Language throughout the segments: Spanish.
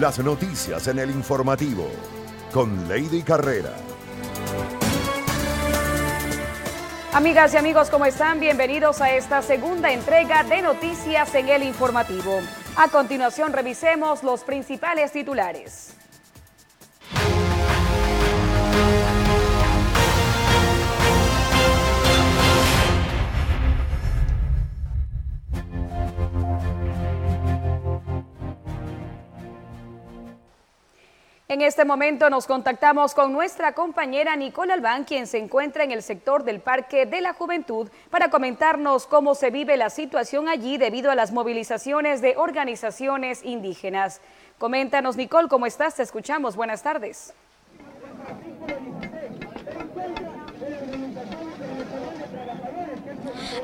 Las noticias en el informativo con Lady Carrera. Amigas y amigos, ¿cómo están? Bienvenidos a esta segunda entrega de Noticias en el Informativo. A continuación, revisemos los principales titulares. En este momento nos contactamos con nuestra compañera Nicole Albán, quien se encuentra en el sector del Parque de la Juventud, para comentarnos cómo se vive la situación allí debido a las movilizaciones de organizaciones indígenas. Coméntanos, Nicole, ¿cómo estás? Te escuchamos. Buenas tardes.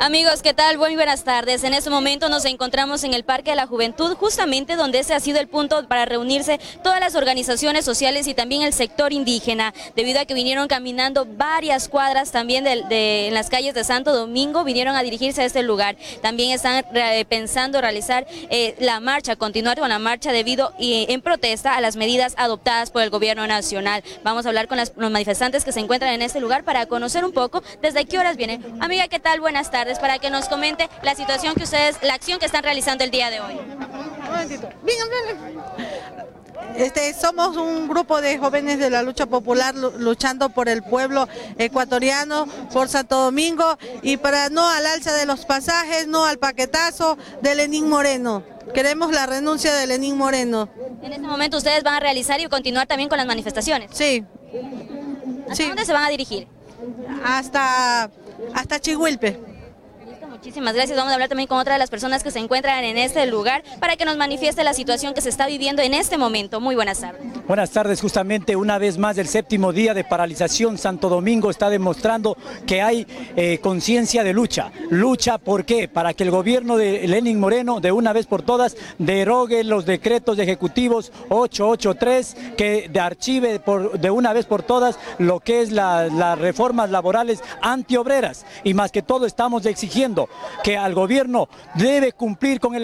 Amigos, ¿qué tal? Muy buenas tardes. En este momento nos encontramos en el Parque de la Juventud, justamente donde ese ha sido el punto para reunirse todas las organizaciones sociales y también el sector indígena, debido a que vinieron caminando varias cuadras también en las calles de Santo Domingo, vinieron a dirigirse a este lugar. También están pensando realizar eh, la marcha, continuar con la marcha debido y en protesta a las medidas adoptadas por el gobierno nacional. Vamos a hablar con los manifestantes que se encuentran en este lugar para conocer un poco desde qué horas vienen. Amiga, ¿qué tal? Buenas tardes para que nos comente la situación que ustedes, la acción que están realizando el día de hoy. Este, somos un grupo de jóvenes de la lucha popular luchando por el pueblo ecuatoriano, por Santo Domingo y para no al alza de los pasajes, no al paquetazo de Lenín Moreno. Queremos la renuncia de Lenín Moreno. En este momento ustedes van a realizar y continuar también con las manifestaciones. Sí. ¿Hasta dónde se van a dirigir? Hasta, hasta Chihuilpe. Muchísimas gracias. Vamos a hablar también con otra de las personas que se encuentran en este lugar para que nos manifieste la situación que se está viviendo en este momento. Muy buenas tardes. Buenas tardes. Justamente una vez más el séptimo día de paralización Santo Domingo está demostrando que hay eh, conciencia de lucha. Lucha, ¿por qué? Para que el gobierno de Lenin Moreno de una vez por todas derogue los decretos ejecutivos 883 que de archive por, de una vez por todas lo que es las reformas laborales antiobreras y más que todo estamos exigiendo que al gobierno debe cumplir con,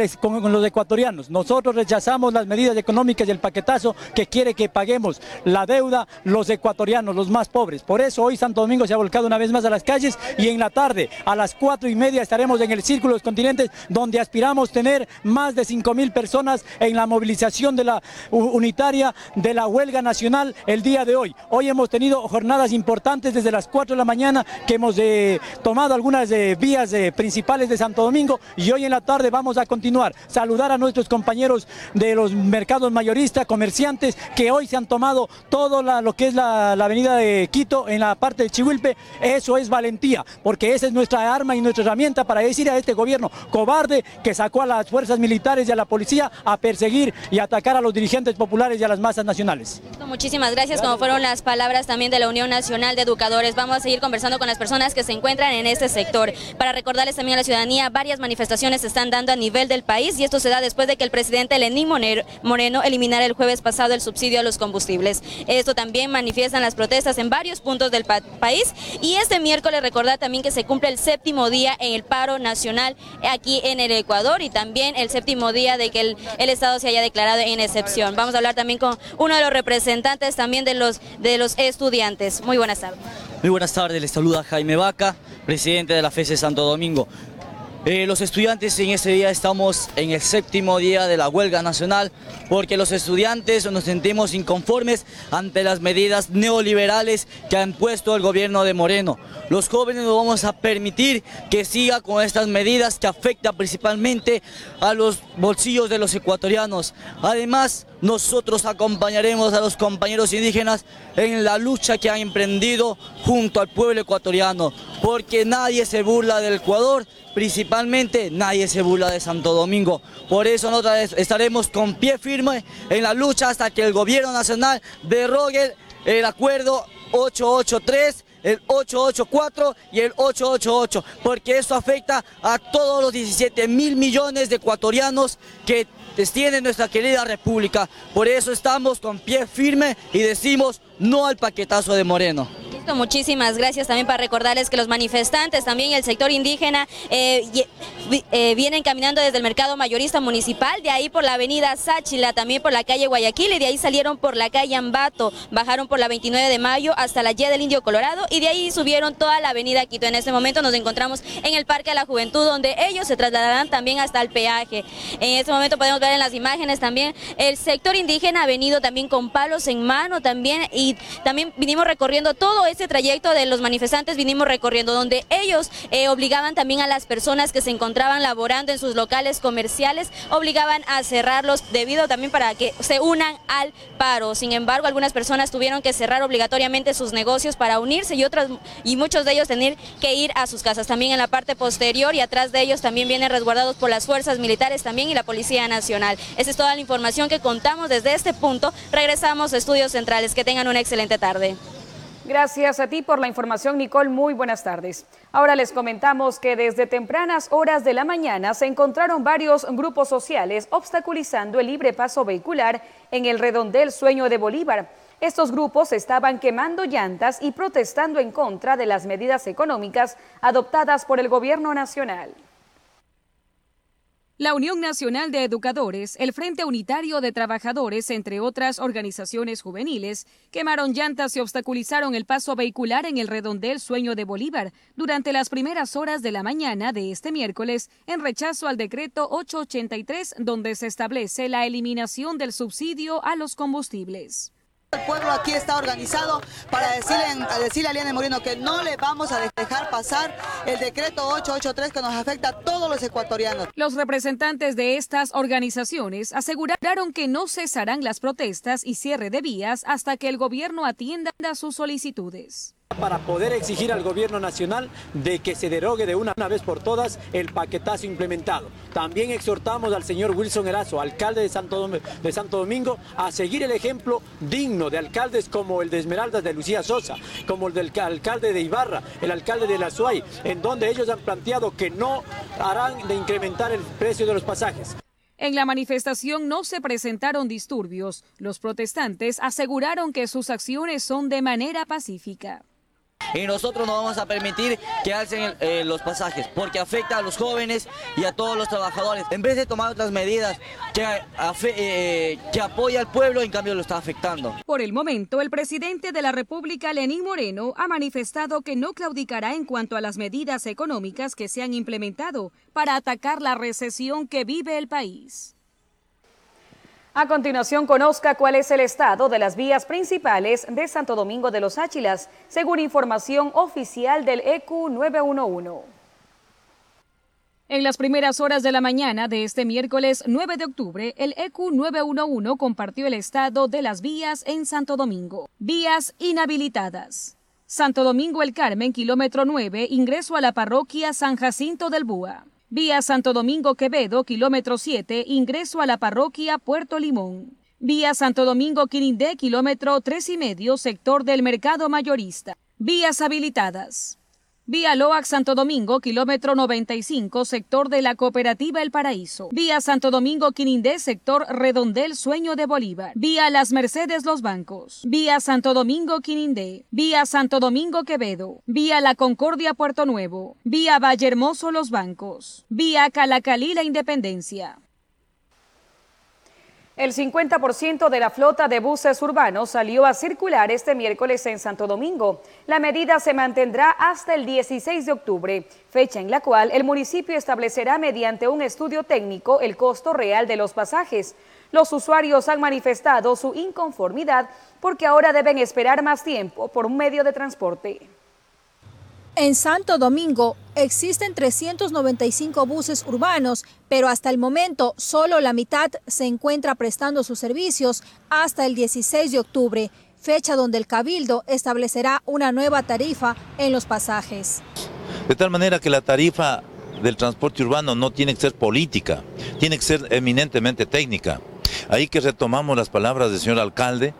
los ecuatorianos. Nosotros rechazamos las medidas económicas y el paquetazo que quiere que paguemos la deuda los ecuatorianos, los más pobres. Por eso hoy Santo Domingo se ha volcado una vez más a las calles y en la tarde a las cuatro y media estaremos en el Círculo de los Continentes donde aspiramos tener más de cinco mil personas en la movilización de la unitaria de la huelga nacional el día de hoy. Hoy hemos tenido jornadas importantes desde las 4 de la mañana que hemos eh, tomado algunas eh, vías eh, principales de Santo Domingo y hoy en la tarde vamos a continuar. Saludar a nuestros compañeros de los mercados mayoristas, comerciantes, que hoy se han tomado todo lo que es la, avenida de Quito en la parte de Chihuilpe. Eso es valentía, porque esa es nuestra arma y nuestra herramienta para decir a este gobierno cobarde que sacó a las fuerzas militares y a la policía a perseguir y atacar a los dirigentes populares y a las masas nacionales. Muchísimas gracias, como fueron las palabras también de la Unión Nacional de Educadores. Vamos a seguir conversando con las personas que se encuentran en este sector para recordarles también a la ciudadanía, varias manifestaciones se están dando a nivel del país y esto se da después de que el presidente Lenín Moreno eliminara el jueves pasado el subsidio a los combustibles. Esto también manifiestan las protestas en varios puntos del país y este miércoles recordar también que se cumple el séptimo día en el paro nacional aquí en el Ecuador y también el séptimo día de que el, el Estado se haya declarado en excepción. Vamos a hablar también con uno de los representantes también de los, de los estudiantes. Muy buenas tardes. Muy buenas tardes, les saluda Jaime Vaca, presidente de la FESE Santo Domingo. Eh, los estudiantes en este día estamos en el séptimo día de la huelga nacional porque los estudiantes nos sentimos inconformes ante las medidas neoliberales que ha impuesto el gobierno de Moreno. Los jóvenes no vamos a permitir que siga con estas medidas que afectan principalmente a los bolsillos de los ecuatorianos. Además, nosotros acompañaremos a los compañeros indígenas en la lucha que han emprendido junto al pueblo ecuatoriano, porque nadie se burla del Ecuador, principalmente nadie se burla de Santo Domingo. Por eso nosotros estaremos con pie firme en la lucha hasta que el gobierno nacional derrogue el acuerdo 883 el 884 y el 888, porque eso afecta a todos los 17 mil millones de ecuatorianos que tiene nuestra querida república. Por eso estamos con pie firme y decimos no al paquetazo de Moreno. Muchísimas gracias también para recordarles que los manifestantes, también el sector indígena, eh, eh, vienen caminando desde el mercado mayorista municipal, de ahí por la avenida Sáchila, también por la calle Guayaquil y de ahí salieron por la calle Ambato, bajaron por la 29 de mayo hasta la Y del Indio Colorado y de ahí subieron toda la avenida Quito. En este momento nos encontramos en el Parque de la Juventud donde ellos se trasladarán también hasta el peaje. En este momento podemos ver en las imágenes también el sector indígena ha venido también con palos en mano también y también vinimos recorriendo todo ese trayecto de los manifestantes, vinimos recorriendo donde ellos eh, obligaban también a las personas que se encontraban laborando en sus locales comerciales, obligaban a cerrarlos debido también para que se unan al paro. Sin embargo, algunas personas tuvieron que cerrar obligatoriamente sus negocios para unirse y otras y muchos de ellos tener que ir a sus casas. También en la parte posterior y atrás de ellos también vienen resguardados por las fuerzas militares también y la Policía Nacional. Esa es toda la información que contamos desde este punto. Regresamos a Estudios Centrales. Que tengan una excelente tarde. Gracias a ti por la información, Nicole. Muy buenas tardes. Ahora les comentamos que desde tempranas horas de la mañana se encontraron varios grupos sociales obstaculizando el libre paso vehicular en el redondel Sueño de Bolívar. Estos grupos estaban quemando llantas y protestando en contra de las medidas económicas adoptadas por el gobierno nacional. La Unión Nacional de Educadores, el Frente Unitario de Trabajadores, entre otras organizaciones juveniles, quemaron llantas y obstaculizaron el paso vehicular en el redondel Sueño de Bolívar durante las primeras horas de la mañana de este miércoles en rechazo al decreto 883 donde se establece la eliminación del subsidio a los combustibles. El pueblo aquí está organizado para decirle, a decirle a Liane Moreno que no le vamos a dejar pasar el decreto 883 que nos afecta a todos los ecuatorianos. Los representantes de estas organizaciones aseguraron que no cesarán las protestas y cierre de vías hasta que el gobierno atienda sus solicitudes para poder exigir al gobierno nacional de que se derogue de una, vez por todas el paquetazo implementado. También exhortamos al señor Wilson Erazo, alcalde de Santo, Domingo, a seguir el ejemplo digno de alcaldes como el de Esmeraldas de Lucía Sosa, como el del alcalde de Ibarra, el alcalde de La Suay, en donde ellos han planteado que no harán de incrementar el precio de los pasajes. En la manifestación no se presentaron disturbios. Los protestantes aseguraron que sus acciones son de manera pacífica. Y nosotros no vamos a permitir que alcen eh, los pasajes, porque afecta a los jóvenes y a todos los trabajadores. En vez de tomar otras medidas que, eh, que apoya al pueblo, en cambio lo está afectando. Por el momento, el presidente de la República, Lenín Moreno, ha manifestado que no claudicará en cuanto a las medidas económicas que se han implementado para atacar la recesión que vive el país. A continuación, conozca cuál es el estado de las vías principales de Santo Domingo de los Áchilas, según información oficial del EQ 911. En las primeras horas de la mañana de este miércoles 9 de octubre, el EQ 911 compartió el estado de las vías en Santo Domingo. Vías inhabilitadas. Santo Domingo El Carmen, kilómetro 9, ingreso a la parroquia San Jacinto del Búa. Vía Santo Domingo Quevedo, kilómetro 7, ingreso a la parroquia Puerto Limón. Vía Santo Domingo Quirindé, kilómetro 3 y medio, sector del mercado mayorista. Vías habilitadas. Vía Loax Santo Domingo, kilómetro 95, sector de la Cooperativa El Paraíso. Vía Santo Domingo Quinindé, sector Redondel Sueño de Bolívar. Vía Las Mercedes Los Bancos. Vía Santo Domingo Quinindé. Vía Santo Domingo Quevedo. Vía La Concordia Puerto Nuevo. Vía Valle Hermoso Los Bancos. Vía Calacalí La Independencia. El 50% de la flota de buses urbanos salió a circular este miércoles en Santo Domingo. La medida se mantendrá hasta el 16 de octubre, fecha en la cual el municipio establecerá mediante un estudio técnico el costo real de los pasajes. Los usuarios han manifestado su inconformidad porque ahora deben esperar más tiempo por un medio de transporte. En Santo Domingo existen 395 buses urbanos, pero hasta el momento solo la mitad se encuentra prestando sus servicios hasta el 16 de octubre, fecha donde el Cabildo establecerá una nueva tarifa en los pasajes. De tal manera que la tarifa del transporte urbano no tiene que ser política, tiene que ser eminentemente técnica. Ahí que retomamos las palabras del señor alcalde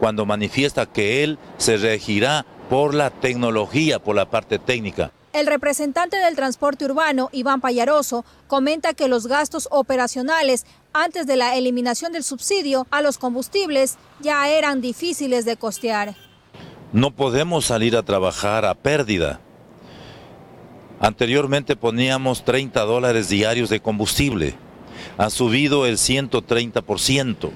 cuando manifiesta que él se regirá por la tecnología, por la parte técnica. El representante del transporte urbano, Iván Payaroso, comenta que los gastos operacionales antes de la eliminación del subsidio a los combustibles ya eran difíciles de costear. No podemos salir a trabajar a pérdida. Anteriormente poníamos 30 dólares diarios de combustible. Ha subido el 130%.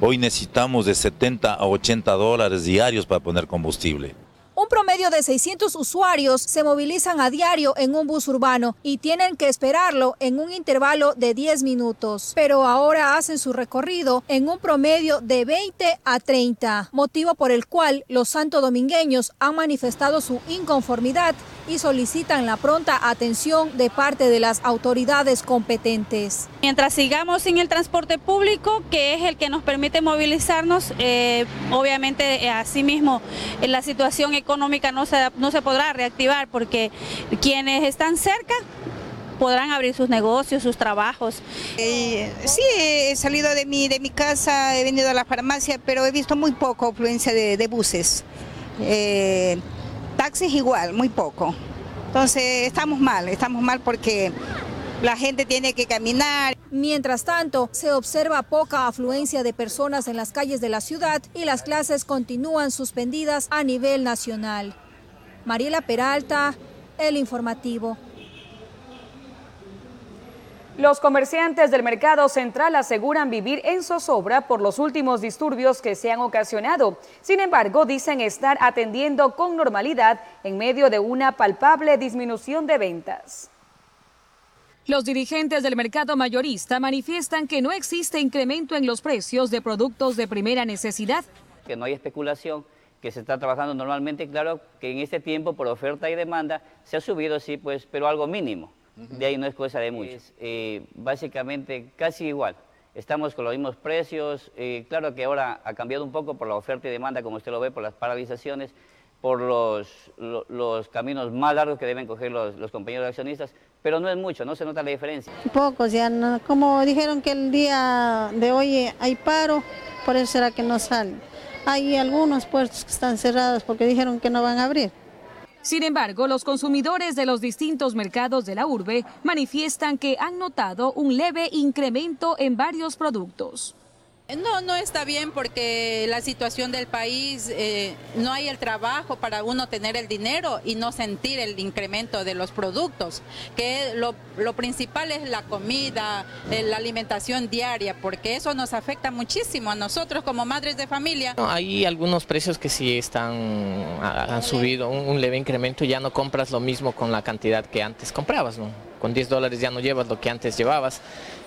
Hoy necesitamos de 70 a 80 dólares diarios para poner combustible. Un promedio de 600 usuarios se movilizan a diario en un bus urbano y tienen que esperarlo en un intervalo de 10 minutos. Pero ahora hacen su recorrido en un promedio de 20 a 30, motivo por el cual los santodomingueños han manifestado su inconformidad y solicitan la pronta atención de parte de las autoridades competentes. Mientras sigamos sin el transporte público, que es el que nos permite movilizarnos, eh, obviamente eh, asimismo la situación económica no se, no se podrá reactivar porque quienes están cerca podrán abrir sus negocios, sus trabajos. Eh, sí, he salido de mi, de mi casa, he venido a la farmacia, pero he visto muy poco afluencia de, buses. Taxis igual, muy poco. Entonces estamos mal, estamos mal porque la gente tiene que caminar. Mientras tanto, se observa poca afluencia de personas en las calles de la ciudad y las clases continúan suspendidas a nivel nacional. Mariela Peralta, El Informativo. Los comerciantes del mercado central aseguran vivir en zozobra por los últimos disturbios que se han ocasionado. Sin embargo, dicen estar atendiendo con normalidad en medio de una palpable disminución de ventas. Los dirigentes del mercado mayorista manifiestan que no existe incremento en los precios de productos de primera necesidad. Que no hay especulación, que se está trabajando normalmente, claro que en este tiempo por oferta y demanda se ha subido, sí, pues, pero algo mínimo de ahí no es cosa de muchos. Eh, básicamente casi igual. Estamos con los mismos precios. Eh, claro que ahora ha cambiado un poco por la oferta y demanda, como usted lo ve, por las paralizaciones, por los, los caminos más largos que deben coger los, los, compañeros accionistas, pero no es mucho, no se nota la diferencia. Pocos ya, no, como dijeron que el día de hoy hay paro, por eso será que no salen. Hay algunos puertos que están cerrados porque dijeron que no van a abrir. Sin embargo, los consumidores de los distintos mercados de la urbe manifiestan que han notado un leve incremento en varios productos. No, no está bien porque la situación del país, eh, no hay el trabajo para uno tener el dinero y no sentir el incremento de los productos, que lo, principal es la comida, eh, la alimentación diaria, porque eso nos afecta muchísimo a nosotros como madres de familia. hay algunos precios que sí están, han subido, un, un leve incremento, ya no compras lo mismo con la cantidad que antes comprabas, ¿no? con 10 dólares ya no llevas lo que antes llevabas.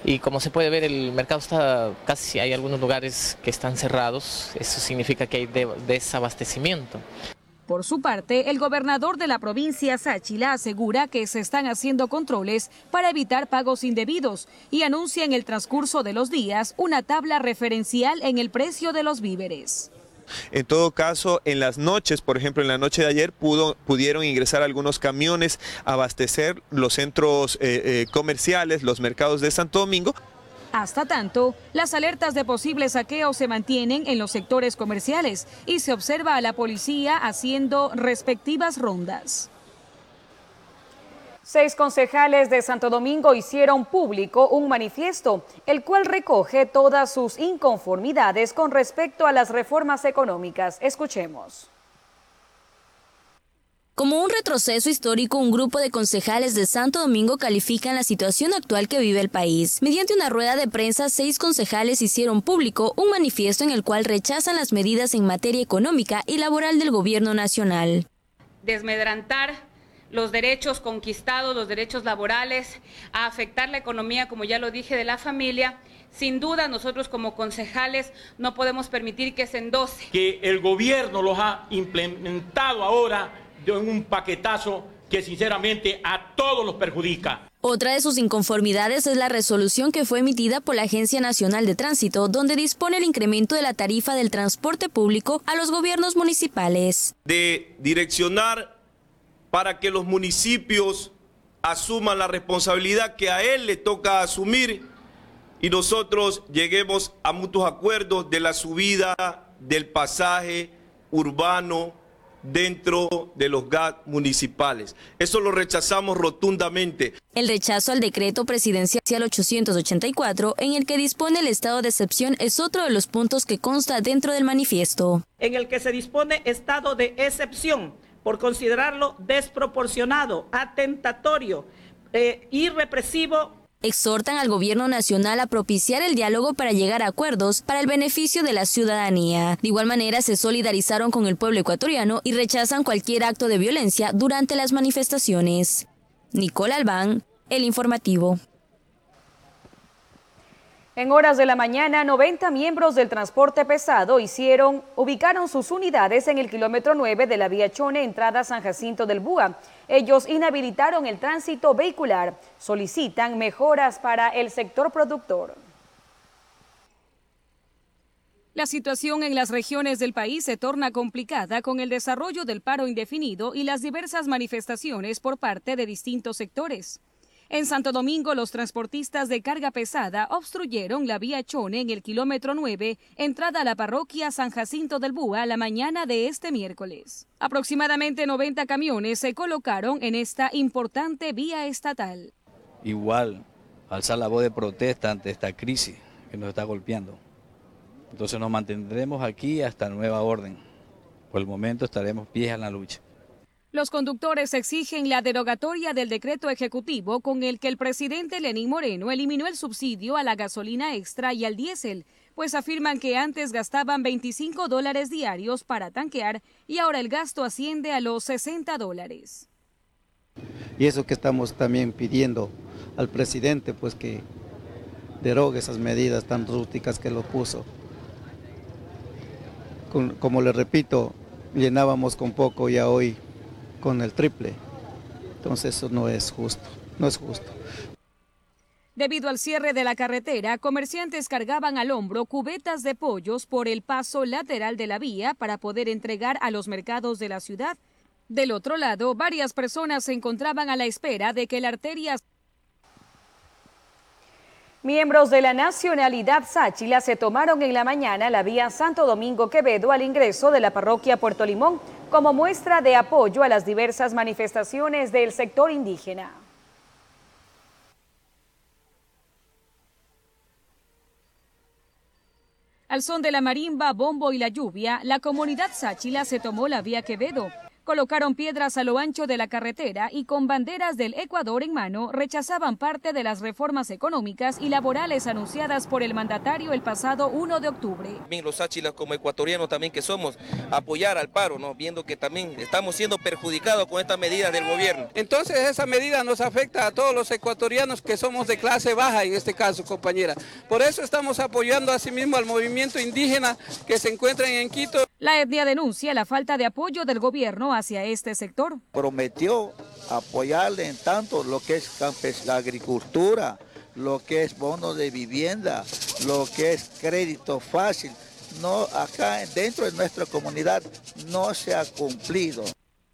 Y como se puede ver, el mercado está casi, hay algunos lugares que están cerrados, eso significa que hay desabastecimiento. Por su parte, el gobernador de la provincia, Sáchila, asegura que se están haciendo controles para evitar pagos indebidos y anuncia en el transcurso de los días una tabla referencial en el precio de los víveres. En todo caso, en las noches, por ejemplo, en la noche de ayer pudo, pudieron ingresar algunos camiones abastecer los centros eh, eh, comerciales, los mercados de Santo Domingo. Hasta tanto, las alertas de posibles saqueos se mantienen en los sectores comerciales y se observa a la policía haciendo respectivas rondas. Seis concejales de Santo Domingo hicieron público un manifiesto, el cual recoge todas sus inconformidades con respecto a las reformas económicas. Escuchemos. Como un retroceso histórico, un grupo de concejales de Santo Domingo califican la situación actual que vive el país. Mediante una rueda de prensa, seis concejales hicieron público un manifiesto en el cual rechazan las medidas en materia económica y laboral del gobierno nacional. Desmedrantar los derechos conquistados, los derechos laborales, a afectar la economía, como ya lo dije, de la familia. Sin duda, nosotros como concejales no podemos permitir que se endose. Que el gobierno los ha implementado ahora en un paquetazo que sinceramente a todos los perjudica. Otra de sus inconformidades es la resolución que fue emitida por la Agencia Nacional de Tránsito, donde dispone el incremento de la tarifa del transporte público a los gobiernos municipales. De direccionar para que los municipios asuman la responsabilidad que a él le toca asumir y nosotros lleguemos a mutuos acuerdos de la subida del pasaje urbano dentro de los GAT municipales. Eso lo rechazamos rotundamente. El rechazo al decreto presidencial 884, en el que dispone el estado de excepción, es otro de los puntos que consta dentro del manifiesto. En el que se dispone estado de excepción por considerarlo desproporcionado, atentatorio eh, y represivo exhortan al gobierno nacional a propiciar el diálogo para llegar a acuerdos para el beneficio de la ciudadanía. De igual manera, se solidarizaron con el pueblo ecuatoriano y rechazan cualquier acto de violencia durante las manifestaciones. Nicole Albán, El Informativo. En horas de la mañana, 90 miembros del transporte pesado hicieron, ubicaron sus unidades en el kilómetro 9 de la vía Chone, entrada San Jacinto del Búa. Ellos inhabilitaron el tránsito vehicular. Solicitan mejoras para el sector productor. La situación en las regiones del país se torna complicada con el desarrollo del paro indefinido y las diversas manifestaciones por parte de distintos sectores. En Santo Domingo, los transportistas de carga pesada obstruyeron la vía Chone en el kilómetro 9, entrada a la parroquia San Jacinto del Búa la mañana de este miércoles. Aproximadamente 90 camiones se colocaron en esta importante vía estatal. Igual, alzar la voz de protesta ante esta crisis que nos está golpeando. Entonces nos mantendremos aquí hasta nueva orden. Por el momento estaremos pies en la lucha. Los conductores exigen la derogatoria del decreto ejecutivo con el que el presidente Lenín Moreno eliminó el subsidio a la gasolina extra y al diésel, pues afirman que antes gastaban 25 dólares diarios para tanquear y ahora el gasto asciende a los 60 dólares. Y eso que estamos también pidiendo al presidente, pues que derogue esas medidas tan rústicas que lo puso. como le repito, llenábamos con poco y hoy con el triple. Entonces eso no es justo, no es justo. Debido al cierre de la carretera, comerciantes cargaban al hombro cubetas de pollos por el paso lateral de la vía para poder entregar a los mercados de la ciudad. Del otro lado, varias personas se encontraban a la espera de que la arteria Miembros de la nacionalidad Sáchila se tomaron en la mañana la vía Santo Domingo Quevedo al ingreso de la parroquia Puerto Limón como muestra de apoyo a las diversas manifestaciones del sector indígena. Al son de la marimba, bombo y la lluvia, la comunidad Sáchila se tomó la vía Quevedo colocaron piedras a lo ancho de la carretera y con banderas del Ecuador en mano rechazaban parte de las reformas económicas y laborales anunciadas por el mandatario el pasado 1 de octubre. Los áchilas como ecuatorianos también que somos, apoyar al paro, ¿no? viendo que también estamos siendo perjudicados con estas medidas del gobierno. Entonces esa medida nos afecta a todos los ecuatorianos que somos de clase baja en este caso, compañera. Por eso estamos apoyando asimismo al movimiento indígena que se encuentra en Quito. La etnia denuncia la falta de apoyo del gobierno hacia este sector. Prometió apoyarle en tanto lo que es la agricultura, lo que es bono de vivienda, lo que es crédito fácil. No, acá dentro de nuestra comunidad no se ha cumplido.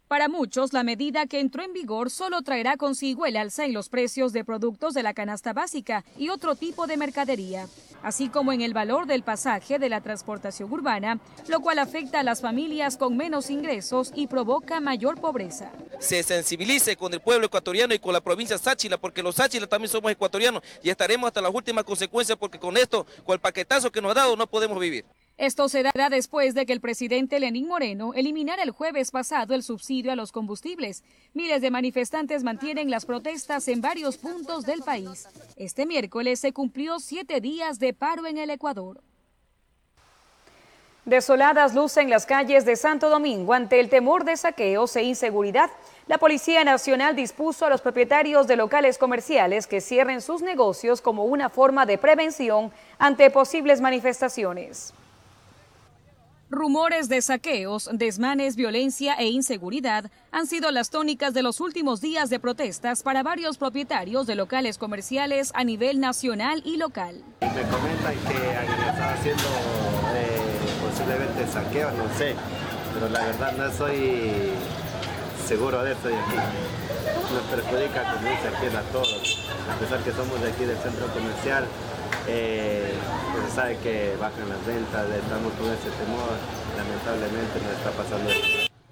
Para muchos, la medida que entró en vigor solo traerá consigo el alza en los precios de productos de la canasta básica y otro tipo de mercadería, así como en el valor del pasaje de la transportación urbana, lo cual afecta a las familias con menos ingresos y provoca mayor pobreza. Se sensibilice con el pueblo ecuatoriano y con la provincia Sáchila, porque los Sáchila también somos ecuatorianos y estaremos hasta las últimas consecuencias, porque con esto, con el paquetazo que nos ha dado, no podemos vivir. Esto se dará después de que el presidente Lenín Moreno eliminara el jueves pasado el subsidio a los combustibles. Miles de manifestantes mantienen las protestas en varios puntos del país. Este miércoles se cumplió siete días de paro en el Ecuador. Desoladas lucen las calles de Santo Domingo ante el temor de saqueos e inseguridad. La Policía Nacional dispuso a los propietarios de locales comerciales que cierren sus negocios como una forma de prevención ante posibles manifestaciones. Rumores de saqueos, desmanes, violencia e inseguridad han sido las tónicas de los últimos días de protestas para varios propietarios de locales comerciales a nivel nacional y local. Me comentan que alguien estaba haciendo eh, posiblemente saqueos, no sé, pero la verdad no soy seguro de esto y aquí nos perjudica, como dice aquí a todos, a pesar que somos de aquí del centro comercial, eh, pues se sabe que bajan las ventas, estamos con ese temor, lamentablemente nos está pasando.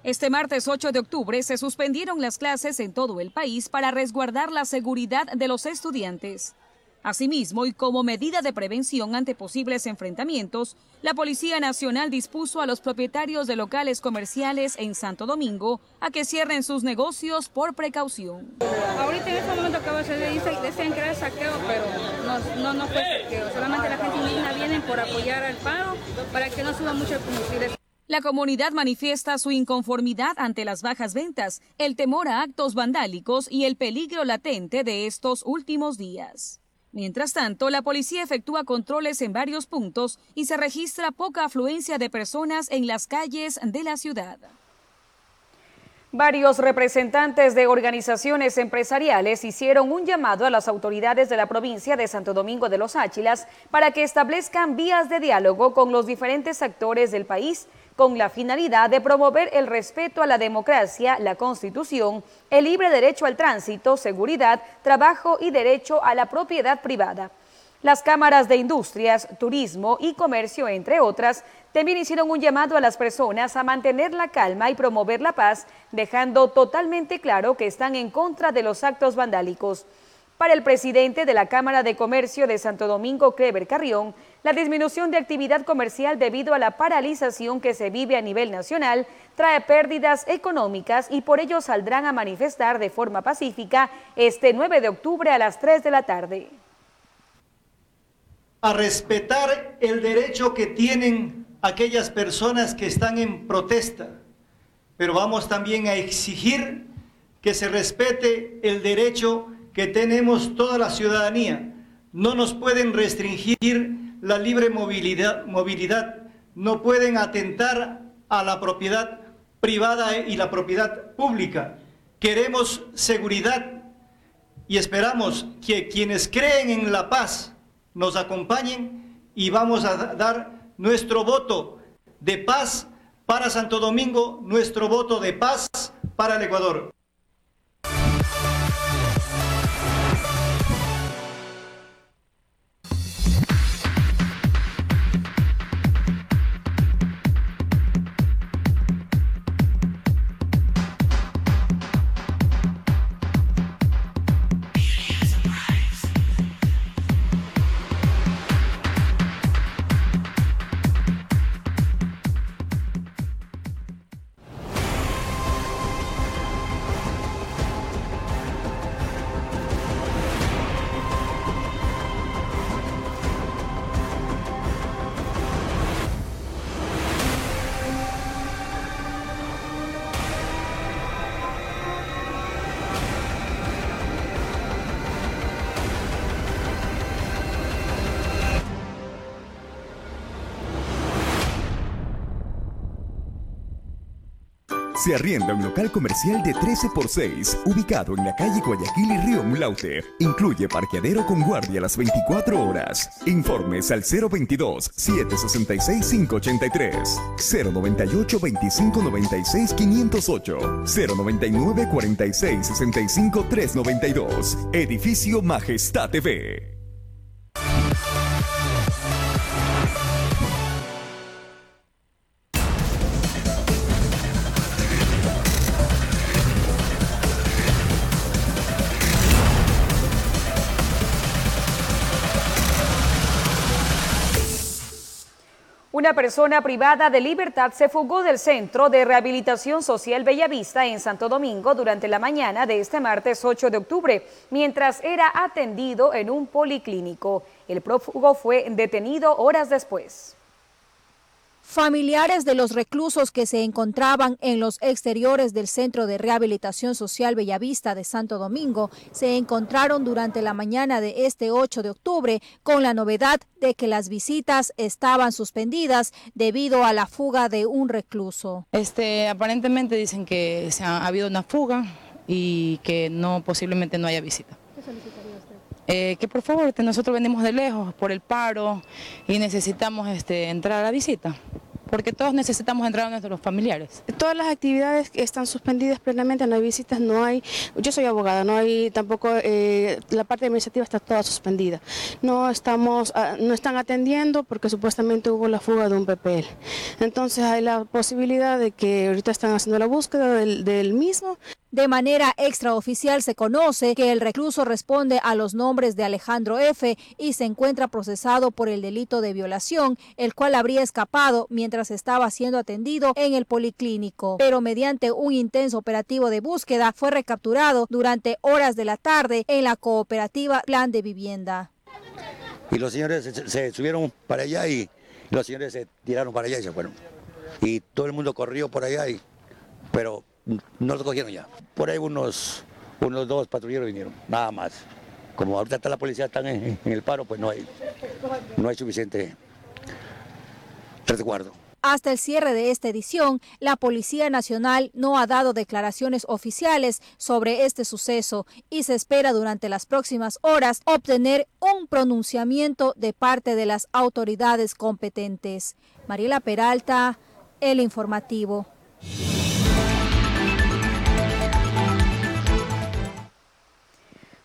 Este martes 8 de octubre se suspendieron las clases en todo el país para resguardar la seguridad de los estudiantes. Asimismo, y como medida de prevención ante posibles enfrentamientos, la Policía Nacional dispuso a los propietarios de locales comerciales en Santo Domingo a que cierren sus negocios por precaución. Ahorita en este momento que se dice, decían que era saqueo, pero no, no, no fue saqueo. Solamente la gente indígena viene por apoyar al paro para que no suba mucho el combustible. La comunidad manifiesta su inconformidad ante las bajas ventas, el temor a actos vandálicos y el peligro latente de estos últimos días. Mientras tanto, la policía efectúa controles en varios puntos y se registra poca afluencia de personas en las calles de la ciudad. Varios representantes de organizaciones empresariales hicieron un llamado a las autoridades de la provincia de Santo Domingo de los Áchilas para que establezcan vías de diálogo con los diferentes actores del país con la finalidad de promover el respeto a la democracia, la Constitución, el libre derecho al tránsito, seguridad, trabajo y derecho a la propiedad privada. Las cámaras de industrias, turismo y comercio, entre otras, también hicieron un llamado a las personas a mantener la calma y promover la paz, dejando totalmente claro que están en contra de los actos vandálicos. Para el presidente de la Cámara de Comercio de Santo Domingo, Clever Carrión, la disminución de actividad comercial debido a la paralización que se vive a nivel nacional trae pérdidas económicas y por ello saldrán a manifestar de forma pacífica este 9 de octubre a las 3 de la tarde. A respetar el derecho que tienen aquellas personas que están en protesta, pero vamos también a exigir que se respete el derecho que tenemos toda la ciudadanía. No nos pueden restringir la libre movilidad, no pueden atentar a la propiedad privada y la propiedad pública. Queremos seguridad y esperamos que quienes creen en la paz nos acompañen y vamos a dar nuestro voto de paz para Santo Domingo, nuestro voto de paz para el Ecuador. Se arrienda un local comercial de 13 por 6, ubicado en la calle Guayaquil y Río Mulaute. Incluye parqueadero con guardia las 24 horas. Informes al 022 766 583, 098 25 96 508, 099 46 65 392. Edificio Majestad TV. Una persona privada de libertad se fugó del Centro de Rehabilitación Social Bellavista en Santo Domingo durante la mañana de este martes 8 de octubre, mientras era atendido en un policlínico. El prófugo fue detenido horas después. Familiares de los reclusos que se encontraban en los exteriores del Centro de Rehabilitación Social Bellavista de Santo Domingo se encontraron durante la mañana de este 8 de octubre con la novedad de que las visitas estaban suspendidas debido a la fuga de un recluso. Este, aparentemente dicen que se ha, habido una fuga y que no posiblemente no haya visita. ¿Qué solicitaría usted? Eh, que por favor, nosotros venimos de lejos por el paro y necesitamos este, entrar a la visita. porque todos necesitamos entrar a nuestros familiares. Todas las actividades están suspendidas plenamente, no hay visitas, no hay, yo soy abogada, no hay tampoco, eh, la parte administrativa está toda suspendida. No estamos, ah, no están atendiendo porque supuestamente hubo la fuga de un PPL. Entonces hay la posibilidad de que ahorita están haciendo la búsqueda del mismo. De manera extraoficial se conoce que el recluso responde a los nombres de Alejandro F. y se encuentra procesado por el delito de violación, el cual habría escapado mientras estaba siendo atendido en el policlínico. Pero mediante un intenso operativo de búsqueda fue recapturado durante horas de la tarde en la cooperativa Plan de Vivienda. Y los señores se, se subieron para allá y los señores se tiraron para allá y se fueron. Y todo el mundo corrió por allá, y, pero no lo cogieron ya. Por ahí unos, unos dos patrulleros vinieron, nada más. Como ahorita está la policía están en, en el paro, pues no hay, no hay suficiente resguardo. Hasta el cierre de esta edición, la Policía Nacional no ha dado declaraciones oficiales sobre este suceso y se espera durante las próximas horas obtener un pronunciamiento de parte de las autoridades competentes. Mariela Peralta, El Informativo.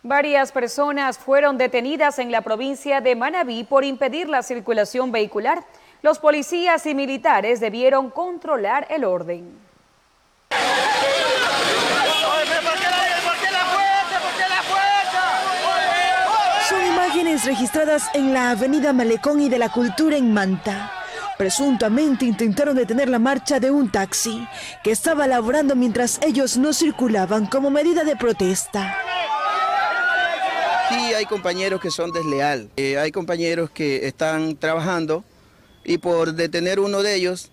Varias personas fueron detenidas en la provincia de Manabí por impedir la circulación vehicular. Los policías y militares debieron controlar el orden. Son imágenes registradas en la avenida Malecón y de la Cultura en Manta. Presuntamente intentaron detener la marcha de un taxi que estaba laborando mientras ellos no circulaban como medida de protesta. Sí, hay compañeros que son desleal, eh, hay compañeros que están trabajando y por detener uno de ellos,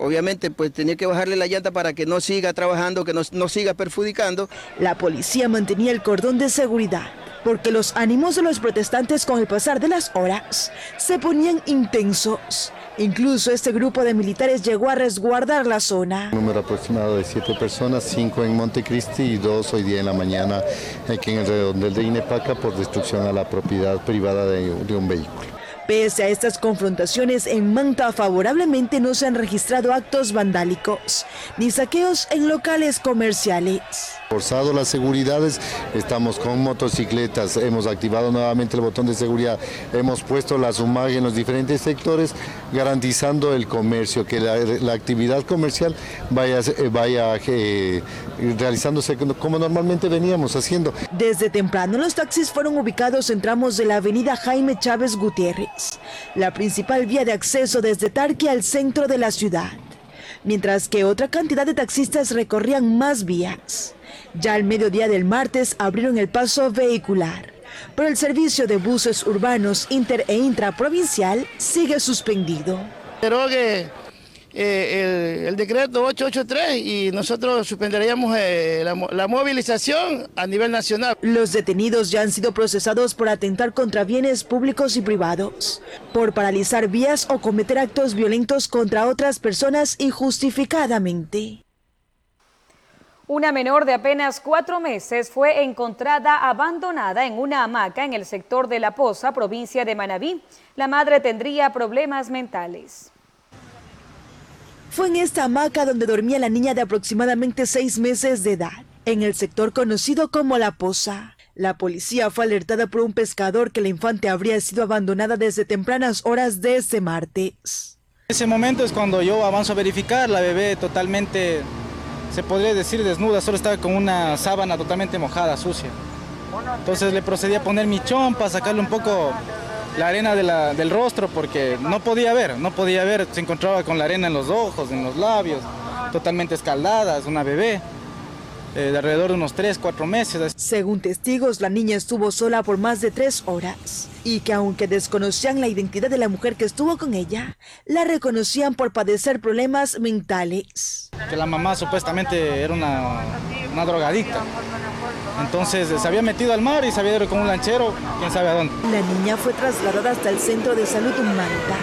obviamente pues tenía que bajarle la llanta para que no siga trabajando, que no, no siga perjudicando. La policía mantenía el cordón de seguridad porque los ánimos de los protestantes con el pasar de las horas se ponían intensos. Incluso este grupo de militares llegó a resguardar la zona. Un número aproximado de siete personas, cinco en Montecristi y dos hoy día en la mañana aquí en el redondel de Inepaca por destrucción a la propiedad privada de, de un vehículo. Pese a estas confrontaciones en Manta, favorablemente no se han registrado actos vandálicos ni saqueos en locales comerciales. Forzado las seguridades, estamos con motocicletas, hemos activado nuevamente el botón de seguridad, hemos puesto la SUMAG en los diferentes sectores, garantizando el comercio, que la, la actividad comercial vaya, vaya eh, realizándose como normalmente veníamos haciendo. Desde temprano los taxis fueron ubicados en tramos de la avenida Jaime Chávez Gutiérrez, la principal vía de acceso desde Tarqui al centro de la ciudad, mientras que otra cantidad de taxistas recorrían más vías. Ya al mediodía del martes abrieron el paso vehicular, pero el servicio de buses urbanos inter e intraprovincial sigue suspendido. Derogue eh, el, el, decreto 883 y nosotros suspenderíamos eh, la, la, movilización a nivel nacional. Los detenidos ya han sido procesados por atentar contra bienes públicos y privados, por paralizar vías o cometer actos violentos contra otras personas injustificadamente. Una menor de apenas cuatro meses fue encontrada abandonada en una hamaca en el sector de La Poza, provincia de Manabí. La madre tendría problemas mentales. Fue en esta hamaca donde dormía la niña de aproximadamente seis meses de edad, en el sector conocido como La Poza. La policía fue alertada por un pescador que la infante habría sido abandonada desde tempranas horas de este martes. Ese momento es cuando yo avanzo a verificar, la bebé totalmente se podría decir desnuda, solo estaba con una sábana totalmente mojada, sucia. Entonces le procedí a poner mi chompa, sacarle un poco la arena del rostro porque no podía ver, no podía ver, se encontraba con la arena en los ojos, en los labios, totalmente escaldada, es una bebé. Eh, de alrededor de unos 3, 4 meses. Según testigos, la niña estuvo sola por más de 3 horas y que aunque desconocían la identidad de la mujer que estuvo con ella, la reconocían por padecer problemas mentales. Que la mamá supuestamente era una, una drogadicta. Entonces se había metido al mar y se había ido con un lanchero, quién sabe a dónde. La niña fue trasladada hasta el centro de salud Manta,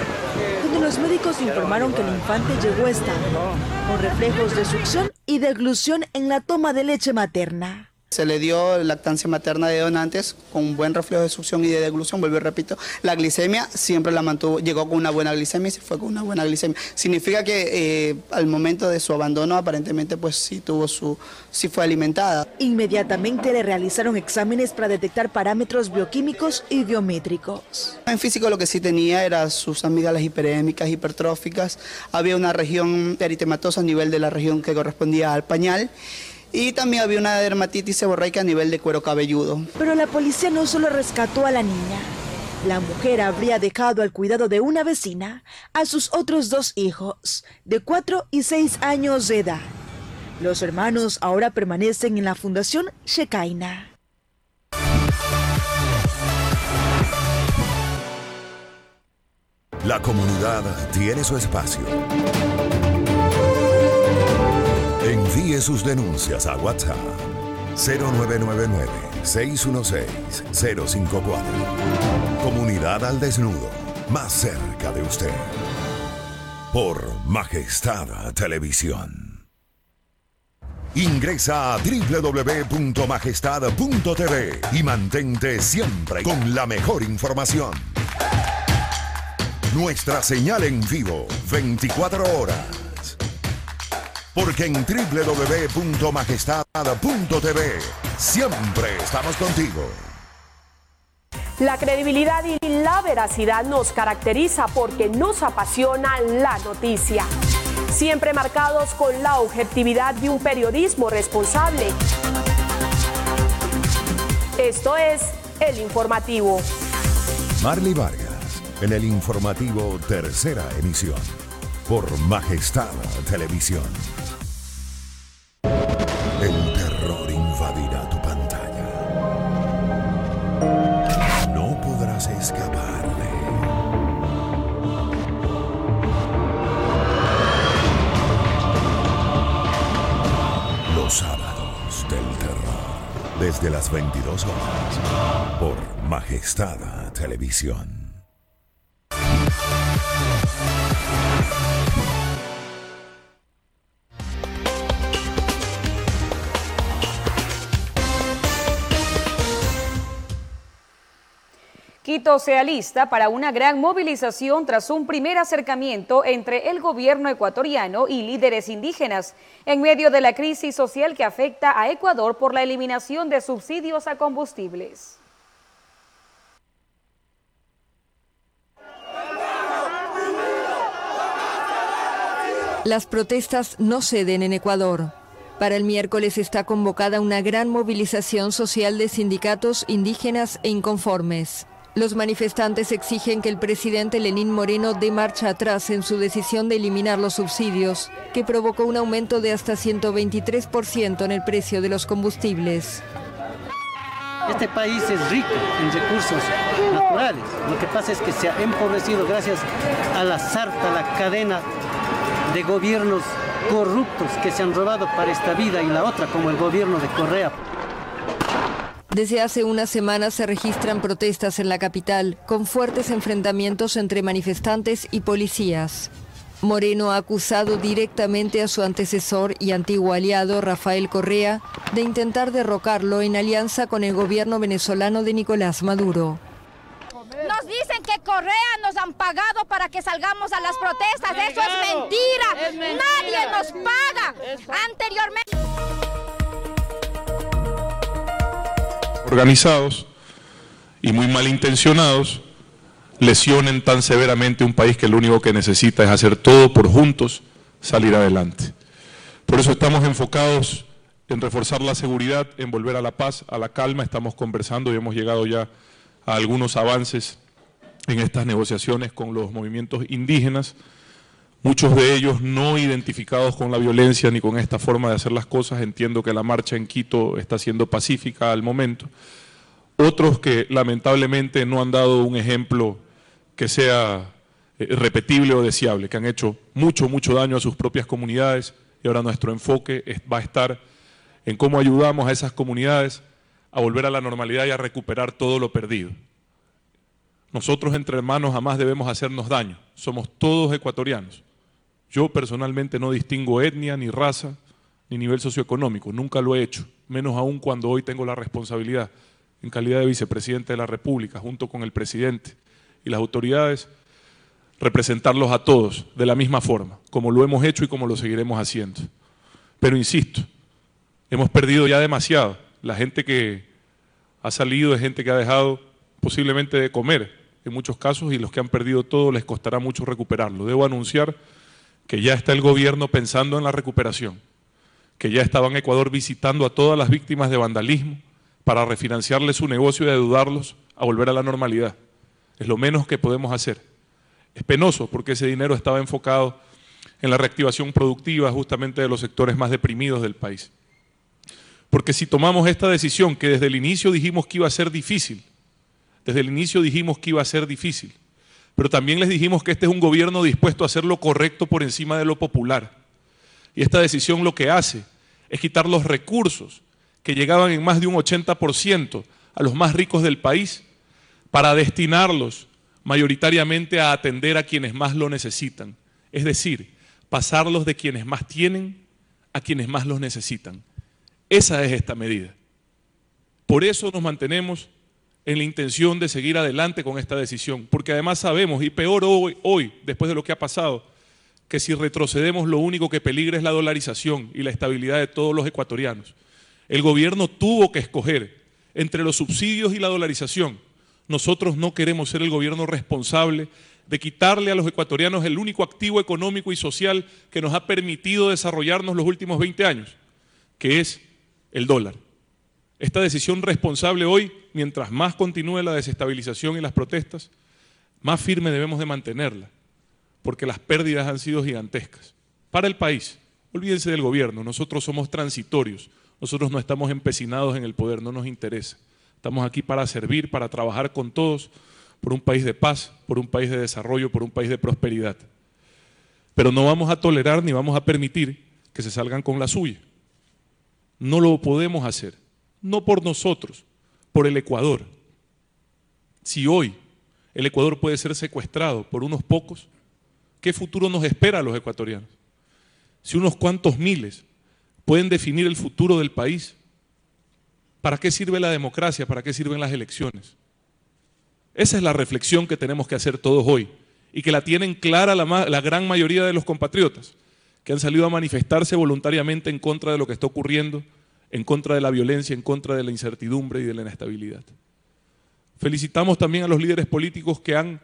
los médicos informaron que el infante llegó estable, con reflejos de succión y deglución en la toma de leche materna. Se le dio lactancia materna de donantes con un buen reflejo de succión y de deglución, vuelvo y repito, la glicemia siempre la mantuvo, llegó con una buena glicemia y se fue con una buena glicemia. Significa que eh, al momento de su abandono aparentemente pues sí tuvo su, sí fue alimentada. Inmediatamente le realizaron exámenes para detectar parámetros bioquímicos y biométricos. En físico lo que sí tenía era sus amígdalas hiperémicas, hipertróficas, había una región eritematosa a nivel de la región que correspondía al pañal y también había una dermatitis seborreica a nivel de cuero cabelludo. Pero la policía no solo rescató a la niña. La mujer habría dejado al cuidado de una vecina a sus otros dos hijos, de 4 y 6 años de edad. Los hermanos ahora permanecen en la Fundación Shekaina. La comunidad tiene su espacio. Envíe sus denuncias a WhatsApp 0999-616-054. Comunidad al desnudo, más cerca de usted. Por Majestad Televisión. Ingresa a www.majestad.tv y mantente siempre con la mejor información. Nuestra señal en vivo, 24 horas porque en www.majestad.tv siempre estamos contigo. La credibilidad y la veracidad nos caracteriza porque nos apasiona la noticia. Siempre marcados con la objetividad de un periodismo responsable. Esto es El Informativo. Marley Vargas, en el Informativo Tercera Emisión, por Majestad Televisión. El terror invadirá tu pantalla. No podrás escaparle. Los sábados del terror. Desde las 22 horas. Por Majestad Televisión. Quito se alista para una gran movilización tras un primer acercamiento entre el gobierno ecuatoriano y líderes indígenas en medio de la crisis social que afecta a Ecuador por la eliminación de subsidios a combustibles. Las protestas no ceden en Ecuador. Para el miércoles está convocada una gran movilización social de sindicatos indígenas e inconformes. Los manifestantes exigen que el presidente Lenín Moreno dé marcha atrás en su decisión de eliminar los subsidios, que provocó un aumento de hasta 123% en el precio de los combustibles. Este país es rico en recursos naturales. Lo que pasa es que se ha empobrecido gracias a la sarta, la cadena de gobiernos corruptos que se han robado para esta vida y la otra, como el gobierno de Correa. Desde hace unas semanas se registran protestas en la capital, con fuertes enfrentamientos entre manifestantes y policías. Moreno ha acusado directamente a su antecesor y antiguo aliado, Rafael Correa, de intentar derrocarlo en alianza con el gobierno venezolano de Nicolás Maduro. Nos dicen que Correa nos han pagado para que salgamos a las protestas. Eso es mentira. Es mentira. Nadie nos paga. Anteriormente. Organizados y muy malintencionados lesionen tan severamente un país que lo único que necesita es hacer todo por juntos salir adelante. Por eso estamos enfocados en reforzar la seguridad, en volver a la paz, a la calma. Estamos conversando y hemos llegado ya a algunos avances en estas negociaciones con los movimientos indígenas, muchos de ellos no identificados con la violencia ni con esta forma de hacer las cosas. Entiendo que la marcha en Quito está siendo pacífica al momento. Otros que lamentablemente no han dado un ejemplo que sea eh, repetible o deseable, que han hecho mucho, mucho daño a sus propias comunidades y ahora nuestro enfoque va a estar en cómo ayudamos a esas comunidades a volver a la normalidad y a recuperar todo lo perdido. Nosotros entre hermanos jamás debemos hacernos daño, somos todos ecuatorianos. Yo personalmente no distingo etnia ni raza, ni nivel socioeconómico, nunca lo he hecho, menos aún cuando hoy tengo la responsabilidad, en calidad de vicepresidente de la República, junto con el presidente y las autoridades, representarlos a todos de la misma forma, como lo hemos hecho y como lo seguiremos haciendo. Pero insisto, hemos perdido ya demasiado. La gente que ha salido es gente que ha dejado posiblemente de comer en muchos casos y los que han perdido todo les costará mucho recuperarlo. Debo anunciar que ya está el gobierno pensando en la recuperación, que ya estaba en Ecuador visitando a todas las víctimas de vandalismo para refinanciarles su negocio y ayudarlos a volver a la normalidad. Es lo menos que podemos hacer. Es penoso porque ese dinero estaba enfocado en la reactivación productiva justamente de los sectores más deprimidos del país. Porque si tomamos esta decisión, que desde el inicio dijimos que iba a ser difícil, desde el inicio dijimos que iba a ser difícil, pero también les dijimos que este es un gobierno dispuesto a hacer lo correcto por encima de lo popular. Y esta decisión lo que hace es quitar los recursos que llegaban en más de un 80% a los más ricos del país para destinarlos mayoritariamente a atender a quienes más lo necesitan. Es decir, pasarlos de quienes más tienen a quienes más los necesitan. Esa es esta medida. Por eso nos mantenemos en la intención de seguir adelante con esta decisión, porque además sabemos, y peor hoy, hoy, después de lo que ha pasado, que si retrocedemos lo único que peligra es la dolarización y la estabilidad de todos los ecuatorianos. El gobierno tuvo que escoger entre los subsidios y la dolarización. Nosotros no queremos ser el gobierno responsable de quitarle a los ecuatorianos el único activo económico y social que nos ha permitido desarrollarnos los últimos 20 años, que es el dólar. Esta decisión responsable hoy, mientras más continúe la desestabilización y las protestas, más firme debemos de mantenerla, porque las pérdidas han sido gigantescas. Para el país, olvídense del gobierno, nosotros somos transitorios, nosotros no estamos empecinados en el poder, no nos interesa. Estamos aquí para servir, para trabajar con todos por un país de paz, por un país de desarrollo, por un país de prosperidad. Pero no vamos a tolerar ni vamos a permitir que se salgan con la suya. No lo podemos hacer, no por nosotros, por el Ecuador. Si hoy el Ecuador puede ser secuestrado por unos pocos, ¿qué futuro nos espera a los ecuatorianos? Si unos cuantos miles pueden definir el futuro del país, ¿para qué sirve la democracia? ¿Para qué sirven las elecciones? Esa es la reflexión que tenemos que hacer todos hoy y que la tienen clara la, gran mayoría de los compatriotas que han salido a manifestarse voluntariamente en contra de lo que está ocurriendo, en contra de la violencia, en contra de la incertidumbre y de la inestabilidad. Felicitamos también a los líderes políticos que han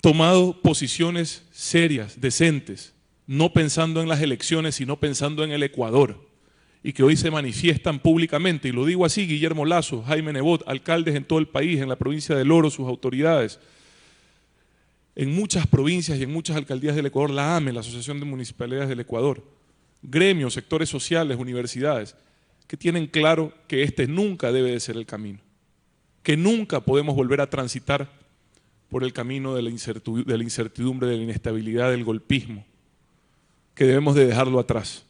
tomado posiciones serias, decentes, no pensando en las elecciones, sino pensando en el Ecuador, y que hoy se manifiestan públicamente, y lo digo así, Guillermo Lazo, Jaime Nebot, alcaldes en todo el país, en la provincia de Loro, sus autoridades, en muchas provincias y en muchas alcaldías del Ecuador, la AME, la Asociación de Municipalidades del Ecuador, gremios, sectores sociales, universidades, que tienen claro que este nunca debe de ser el camino, que nunca podemos volver a transitar por el camino de la incertidumbre, de la inestabilidad, del golpismo, que debemos de dejarlo atrás.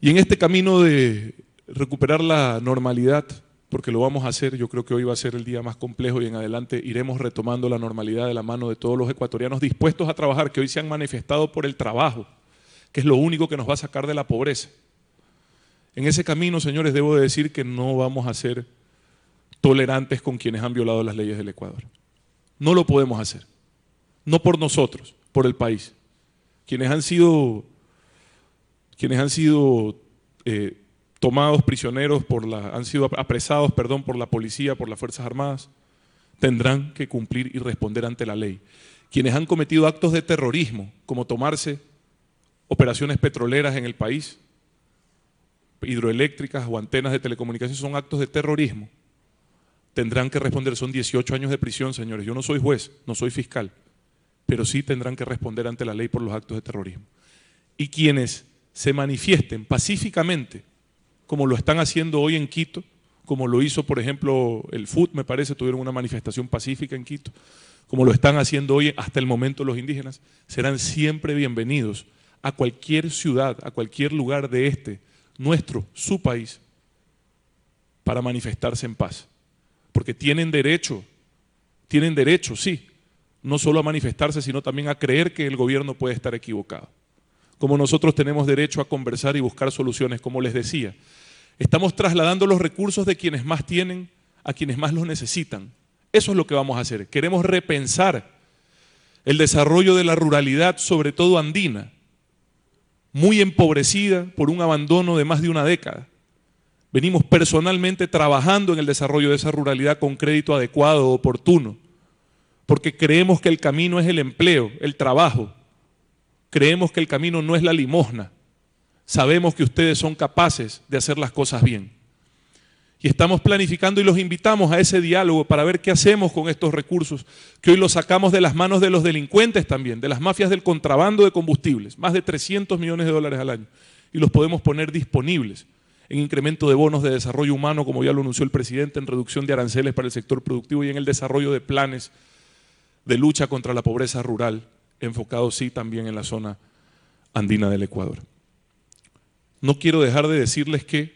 Y en este camino de recuperar la normalidad, porque lo vamos a hacer. Yo creo que hoy va a ser el día más complejo y en adelante iremos retomando la normalidad de la mano de todos los ecuatorianos dispuestos a trabajar, que hoy se han manifestado por el trabajo, que es lo único que nos va a sacar de la pobreza. En ese camino, señores, debo decir que no vamos a ser tolerantes con quienes han violado las leyes del Ecuador. No lo podemos hacer. No por nosotros, por el país. Quienes han sido, quienes han sido eh, tomados prisioneros por la, han sido apresados, perdón, por la policía, por las Fuerzas Armadas, tendrán que cumplir y responder ante la ley. Quienes han cometido actos de terrorismo, como tomarse operaciones petroleras en el país, hidroeléctricas o antenas de telecomunicación, son actos de terrorismo, tendrán que responder. Son 18 años de prisión, señores. Yo no soy juez, no soy fiscal, pero sí tendrán que responder ante la ley por los actos de terrorismo. Y quienes se manifiesten pacíficamente como lo están haciendo hoy en Quito, como lo hizo, por ejemplo, el FUT, me parece, tuvieron una manifestación pacífica en Quito, como lo están haciendo hoy hasta el momento los indígenas, serán siempre bienvenidos a cualquier ciudad, a cualquier lugar de este, nuestro, su país, para manifestarse en paz. Porque tienen derecho, tienen derecho, sí, no solo a manifestarse, sino también a creer que el gobierno puede estar equivocado. como nosotros tenemos derecho a conversar y buscar soluciones, como les decía. Estamos trasladando los recursos de quienes más tienen a quienes más los necesitan. Eso es lo que vamos a hacer. Queremos repensar el desarrollo de la ruralidad, sobre todo andina, muy empobrecida por un abandono de más de una década. Venimos personalmente trabajando en el desarrollo de esa ruralidad con crédito adecuado, oportuno, porque creemos que el camino es el empleo, el trabajo. Creemos que el camino no es la limosna. Sabemos que ustedes son capaces de hacer las cosas bien. Y estamos planificando y los invitamos a ese diálogo para ver qué hacemos con estos recursos, que hoy los sacamos de las manos de los delincuentes también, de las mafias del contrabando de combustibles, más de 300 millones de dólares al año, y los podemos poner disponibles en incremento de bonos de desarrollo humano, como ya lo anunció el presidente, en reducción de aranceles para el sector productivo y en el desarrollo de planes de lucha contra la pobreza rural, enfocados sí también en la zona andina del Ecuador. No quiero dejar de decirles que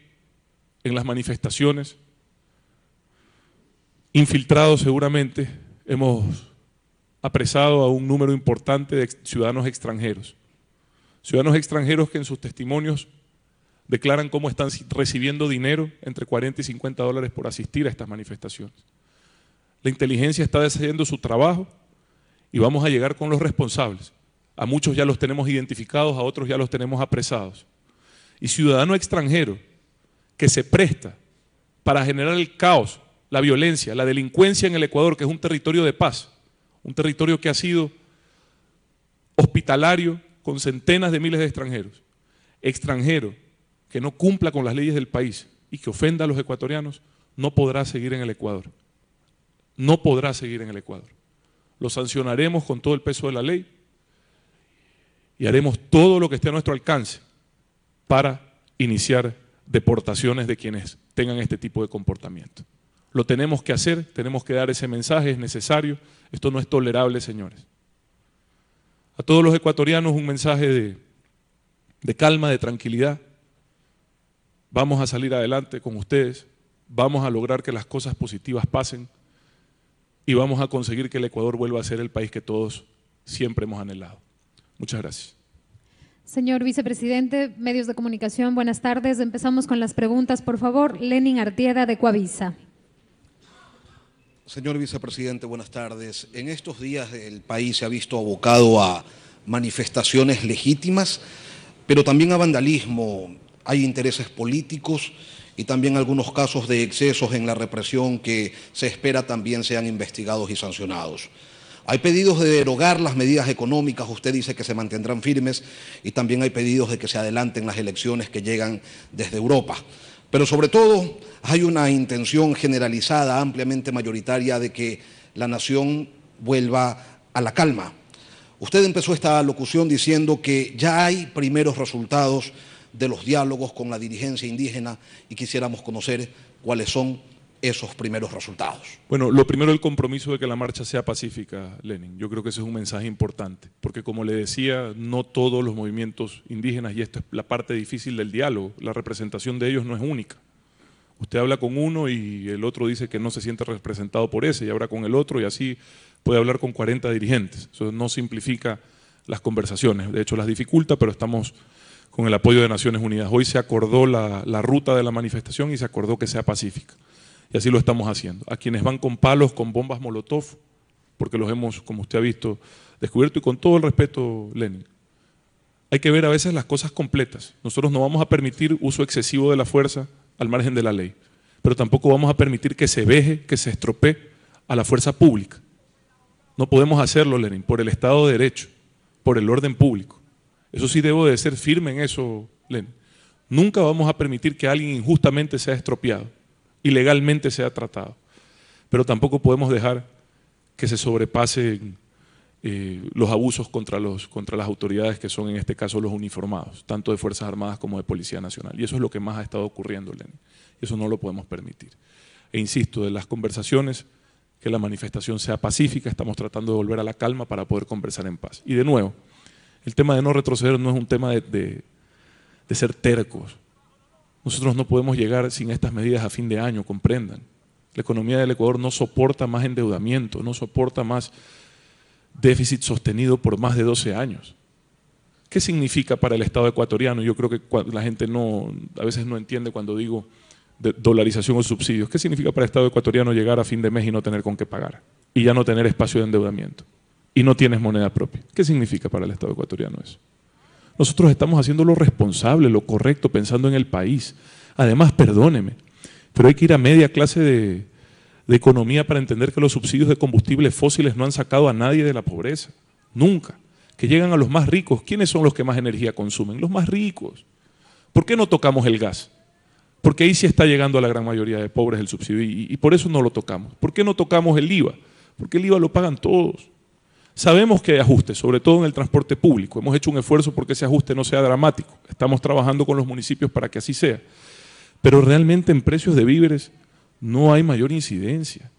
en las manifestaciones, infiltrados seguramente, hemos apresado a un número importante de ciudadanos extranjeros. Ciudadanos extranjeros que en sus testimonios declaran cómo están recibiendo dinero entre 40 y 50 dólares por asistir a estas manifestaciones. La inteligencia está haciendo su trabajo y vamos a llegar con los responsables. A muchos ya los tenemos identificados, a otros ya los tenemos apresados. Y ciudadano extranjero que se presta para generar el caos, la violencia, la delincuencia en el Ecuador, que es un territorio de paz, un territorio que ha sido hospitalario con centenas de miles de extranjeros, extranjero que no cumpla con las leyes del país y que ofenda a los ecuatorianos, no podrá seguir en el Ecuador. No podrá seguir en el Ecuador. Lo sancionaremos con todo el peso de la ley y haremos todo lo que esté a nuestro alcance para iniciar deportaciones de quienes tengan este tipo de comportamiento. Lo tenemos que hacer, tenemos que dar ese mensaje, es necesario. Esto no es tolerable, señores. A todos los ecuatorianos un mensaje de, calma, de tranquilidad. Vamos a salir adelante con ustedes, vamos a lograr que las cosas positivas pasen y vamos a conseguir que el Ecuador vuelva a ser el país que todos siempre hemos anhelado. Muchas gracias. Señor vicepresidente, medios de comunicación, buenas tardes. Empezamos con las preguntas, por favor. Lenin Artieda de Coavisa. Señor vicepresidente, buenas tardes. En estos días el país se ha visto abocado a manifestaciones legítimas, pero también a vandalismo. Hay intereses políticos y también algunos casos de excesos en la represión que se espera también sean investigados y sancionados. Hay pedidos de derogar las medidas económicas, usted dice que se mantendrán firmes y también hay pedidos de que se adelanten las elecciones que llegan desde Europa. Pero sobre todo hay una intención generalizada, ampliamente mayoritaria, de que la nación vuelva a la calma. Usted empezó esta locución diciendo que ya hay primeros resultados de los diálogos con la dirigencia indígena y quisiéramos conocer cuáles son esos primeros resultados. Bueno, lo primero el compromiso de que la marcha sea pacífica, Lenin. Yo creo que ese es un mensaje importante, porque como le decía, no todos los movimientos indígenas, y esto es la parte difícil del diálogo, la representación de ellos no es única. Usted habla con uno y el otro dice que no se siente representado por ese, y habla con el otro y así puede hablar con 40 dirigentes. Eso no simplifica las conversaciones, de hecho las dificulta, pero estamos con el apoyo de Naciones Unidas. Hoy se acordó la, ruta de la manifestación y se acordó que sea pacífica. Y así lo estamos haciendo. A quienes van con palos, con bombas Molotov, porque los hemos, como usted ha visto, descubierto y con todo el respeto, Lenin. Hay que ver a veces las cosas completas. Nosotros no vamos a permitir uso excesivo de la fuerza al margen de la ley, pero tampoco vamos a permitir que se veje, que se estropee a la fuerza pública. No podemos hacerlo, Lenin, por el Estado de Derecho, por el orden público. Eso sí debo de ser firme en eso, Len. Nunca vamos a permitir que alguien injustamente sea estropeado, ilegalmente sea tratado. Pero tampoco podemos dejar que se sobrepasen eh, los abusos contra, los, contra las autoridades que son en este caso los uniformados, tanto de Fuerzas Armadas como de Policía Nacional. Y eso es lo que más ha estado ocurriendo, Len. Y eso no lo podemos permitir. E insisto, de las conversaciones, que la manifestación sea pacífica, estamos tratando de volver a la calma para poder conversar en paz. Y de nuevo, el tema de no retroceder no es un tema de, ser tercos. Nosotros no podemos llegar sin estas medidas a fin de año, comprendan. La economía del Ecuador no soporta más endeudamiento, no soporta más déficit sostenido por más de 12 años. ¿Qué significa para el Estado ecuatoriano? Yo creo que la gente no, a veces no entiende cuando digo dolarización o subsidios. ¿Qué significa para el Estado ecuatoriano llegar a fin de mes y no tener con qué pagar? Y ya no tener espacio de endeudamiento. Y no tienes moneda propia. ¿Qué significa para el Estado ecuatoriano eso? Nosotros estamos haciendo lo responsable, lo correcto, pensando en el país. Además, perdóneme, pero hay que ir a media clase de, economía para entender que los subsidios de combustibles fósiles no han sacado a nadie de la pobreza. Nunca. Que llegan a los más ricos. ¿Quiénes son los que más energía consumen? Los más ricos. ¿Por qué no tocamos el gas? Porque ahí sí está llegando a la gran mayoría de pobres el subsidio y, por eso no lo tocamos. ¿Por qué no tocamos el IVA? Porque el IVA lo pagan todos. Sabemos que hay ajustes, sobre todo en el transporte público. Hemos hecho un esfuerzo porque ese ajuste no sea dramático. Estamos trabajando con los municipios para que así sea. Pero realmente en precios de víveres no hay mayor incidencia.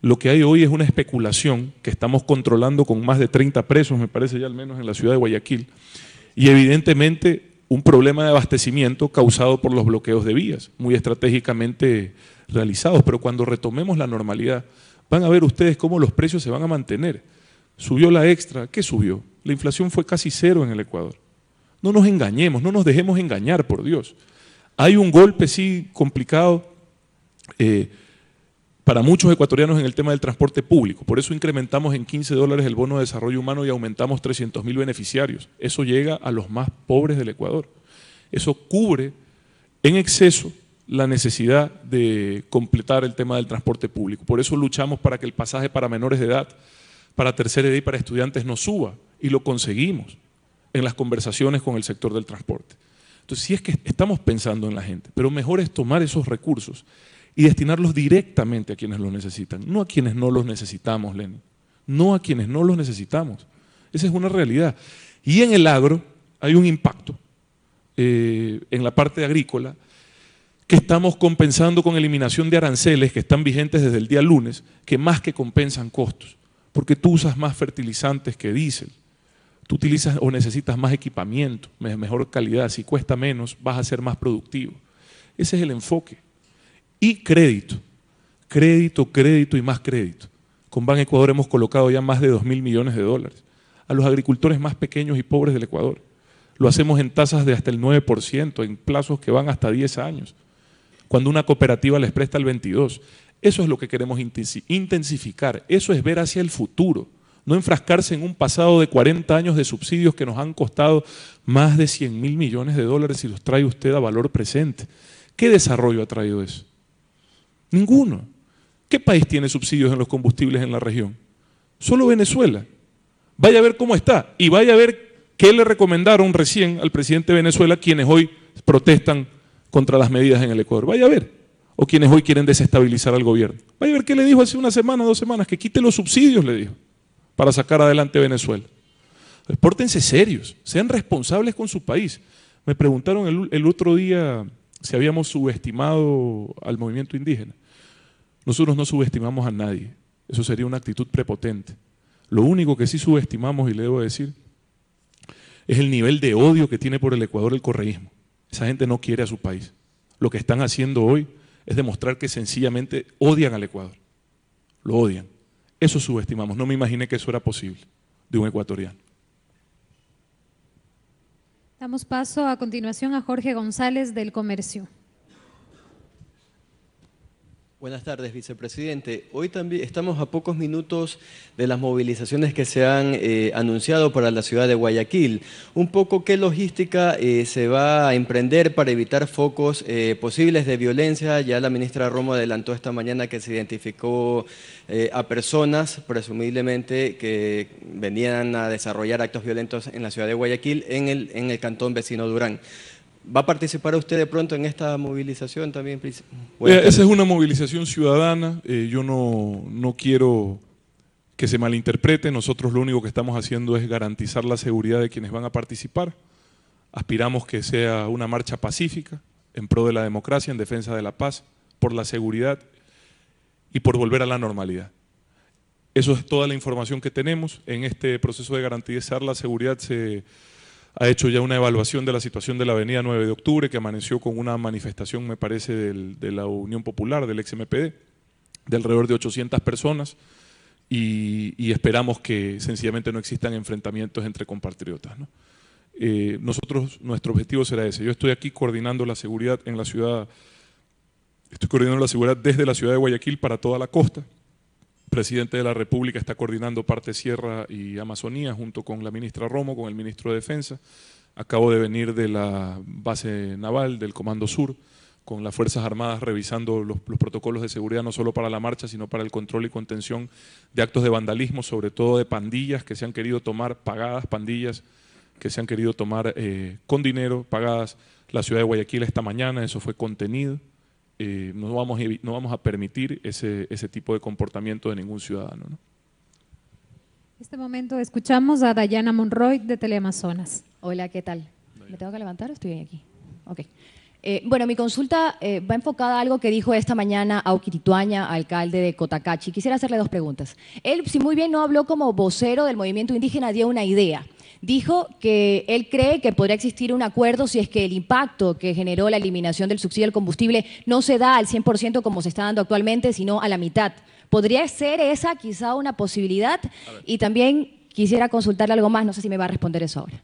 Lo que hay hoy es una especulación que estamos controlando con más de 30 presos, me parece ya al menos en la ciudad de Guayaquil, y evidentemente un problema de abastecimiento causado por los bloqueos de vías, muy estratégicamente realizados, pero cuando retomemos la normalidad, van a ver ustedes cómo los precios se van a mantener. Subió la extra, ¿qué subió? La inflación fue casi cero en el Ecuador. No nos engañemos, no nos dejemos engañar, por Dios. Hay un golpe, sí, complicado eh, para muchos ecuatorianos en el tema del transporte público. Por eso incrementamos en 15 dólares el bono de desarrollo humano y aumentamos 300 mil beneficiarios. Eso llega a los más pobres del Ecuador. Eso cubre en exceso la necesidad de completar el tema del transporte público. Por eso luchamos para que el pasaje para menores de edad, para tercera edad y para estudiantes no suba. Y lo conseguimos en las conversaciones con el sector del transporte. Entonces, sí es que estamos pensando en la gente, pero mejor es tomar esos recursos y destinarlos directamente a quienes los necesitan, no a quienes no los necesitamos, Lenny, no a quienes no los necesitamos. Esa es una realidad. Y en el agro hay un impacto eh, en la parte agrícola que estamos compensando con eliminación de aranceles que están vigentes desde el día lunes, que más que compensan costos, porque tú usas más fertilizantes que diésel, tú utilizas o necesitas más equipamiento, mejor calidad, si cuesta menos vas a ser más productivo. Ese es el enfoque y crédito. Crédito, crédito y más crédito. Con Ban Ecuador hemos colocado ya más de 2 mil millones de dólares a los agricultores más pequeños y pobres del Ecuador. Lo hacemos en tasas de hasta el 9%, en plazos que van hasta 10 años, cuando una cooperativa les presta el 22%. Eso es lo que queremos intensificar, eso es ver hacia el futuro, no enfrascarse en un pasado de 40 años de subsidios que nos han costado más de 100 mil millones de dólares si los trae usted a valor presente. ¿Qué desarrollo ha traído eso? Ninguno. ¿Qué país tiene subsidios en los combustibles en la región? Solo Venezuela. Vaya a ver cómo está y vaya a ver qué le recomendaron recién al presidente de Venezuela quienes hoy protestan contra las medidas en el Ecuador. Vaya a ver. O quienes hoy quieren desestabilizar al gobierno. Vaya a ver qué le dijo hace una semana, dos semanas, que quite los subsidios, le dijo, para sacar adelante Venezuela. Pórtense serios, sean responsables con su país. Me preguntaron el otro día si habíamos subestimado al movimiento indígena. Nosotros no subestimamos a nadie. Eso sería una actitud prepotente. Lo único que sí subestimamos, y le debo decir, es el nivel de odio que tiene por el Ecuador el correísmo. Esa gente no quiere a su país. Lo que están haciendo hoy es demostrar que sencillamente odian al Ecuador. Lo odian. Eso subestimamos. No me imaginé que eso era posible de un ecuatoriano. Damos paso a continuación a Jorge González del Comercio. Buenas tardes, vicepresidente. Hoy también estamos a pocos minutos de las movilizaciones que se han eh, anunciado para la ciudad de Guayaquil. Un poco qué logística eh, se va a emprender para evitar focos eh, posibles de violencia. Ya la ministra Romo adelantó esta mañana que se identificó a personas, presumiblemente, que venían a desarrollar actos violentos en la ciudad de Guayaquil en el, en el cantón vecino Durán. ¿Va a participar usted de pronto en esta movilización también? Eh, esa es una movilización ciudadana. Eh, yo no, no quiero que se malinterprete. Nosotros lo único que estamos haciendo es garantizar la seguridad de quienes van a participar. Aspiramos que sea una marcha pacífica en pro de la democracia, en defensa de la paz, por la seguridad y por volver a la normalidad. Eso es toda la información que tenemos. En este proceso de garantizar la seguridad se ha hecho ya una evaluación de la situación de la avenida 9 de octubre, que amaneció con una manifestación, me parece, de la Unión Popular, del ex-MPD, de alrededor de 800 personas, y, esperamos que sencillamente no existan enfrentamientos entre compatriotas. eh, nosotros, nuestro objetivo será ese. Yo estoy aquí coordinando la seguridad en la ciudad, estoy coordinando la seguridad desde la ciudad de Guayaquil para toda la costa. El presidente de la República está coordinando parte Sierra y Amazonía junto con la ministra Romo, con el ministro de Defensa. Acabo de venir de la base naval del Comando Sur con las Fuerzas Armadas revisando los, los, protocolos de seguridad no solo para la marcha, sino para el control y contención de actos de vandalismo, sobre todo de pandillas que se han querido tomar, pagadas pandillas que se han querido tomar eh, con dinero, pagadas la ciudad de Guayaquil esta mañana, eso fue contenido. Eh, no, vamos a, no vamos a permitir ese, ese tipo de comportamiento de ningún ciudadano. ¿no? En este momento escuchamos a Dayana Monroy de Teleamazonas. Hola, ¿qué tal? ¿Me tengo que levantar o estoy aquí? Ok. Eh, bueno, mi consulta eh, va enfocada a algo que dijo esta mañana Auki Tituaña, alcalde de Cotacachi. Quisiera hacerle dos preguntas. Él, si muy bien no habló como vocero del movimiento indígena, dio una idea. Dijo que él cree que podría existir un acuerdo si es que el impacto que generó la eliminación del subsidio al combustible no se da al 100% como se está dando actualmente, sino a la mitad. ¿Podría ser esa quizá una posibilidad? Y también quisiera consultarle algo más, no sé si me va a responder eso ahora.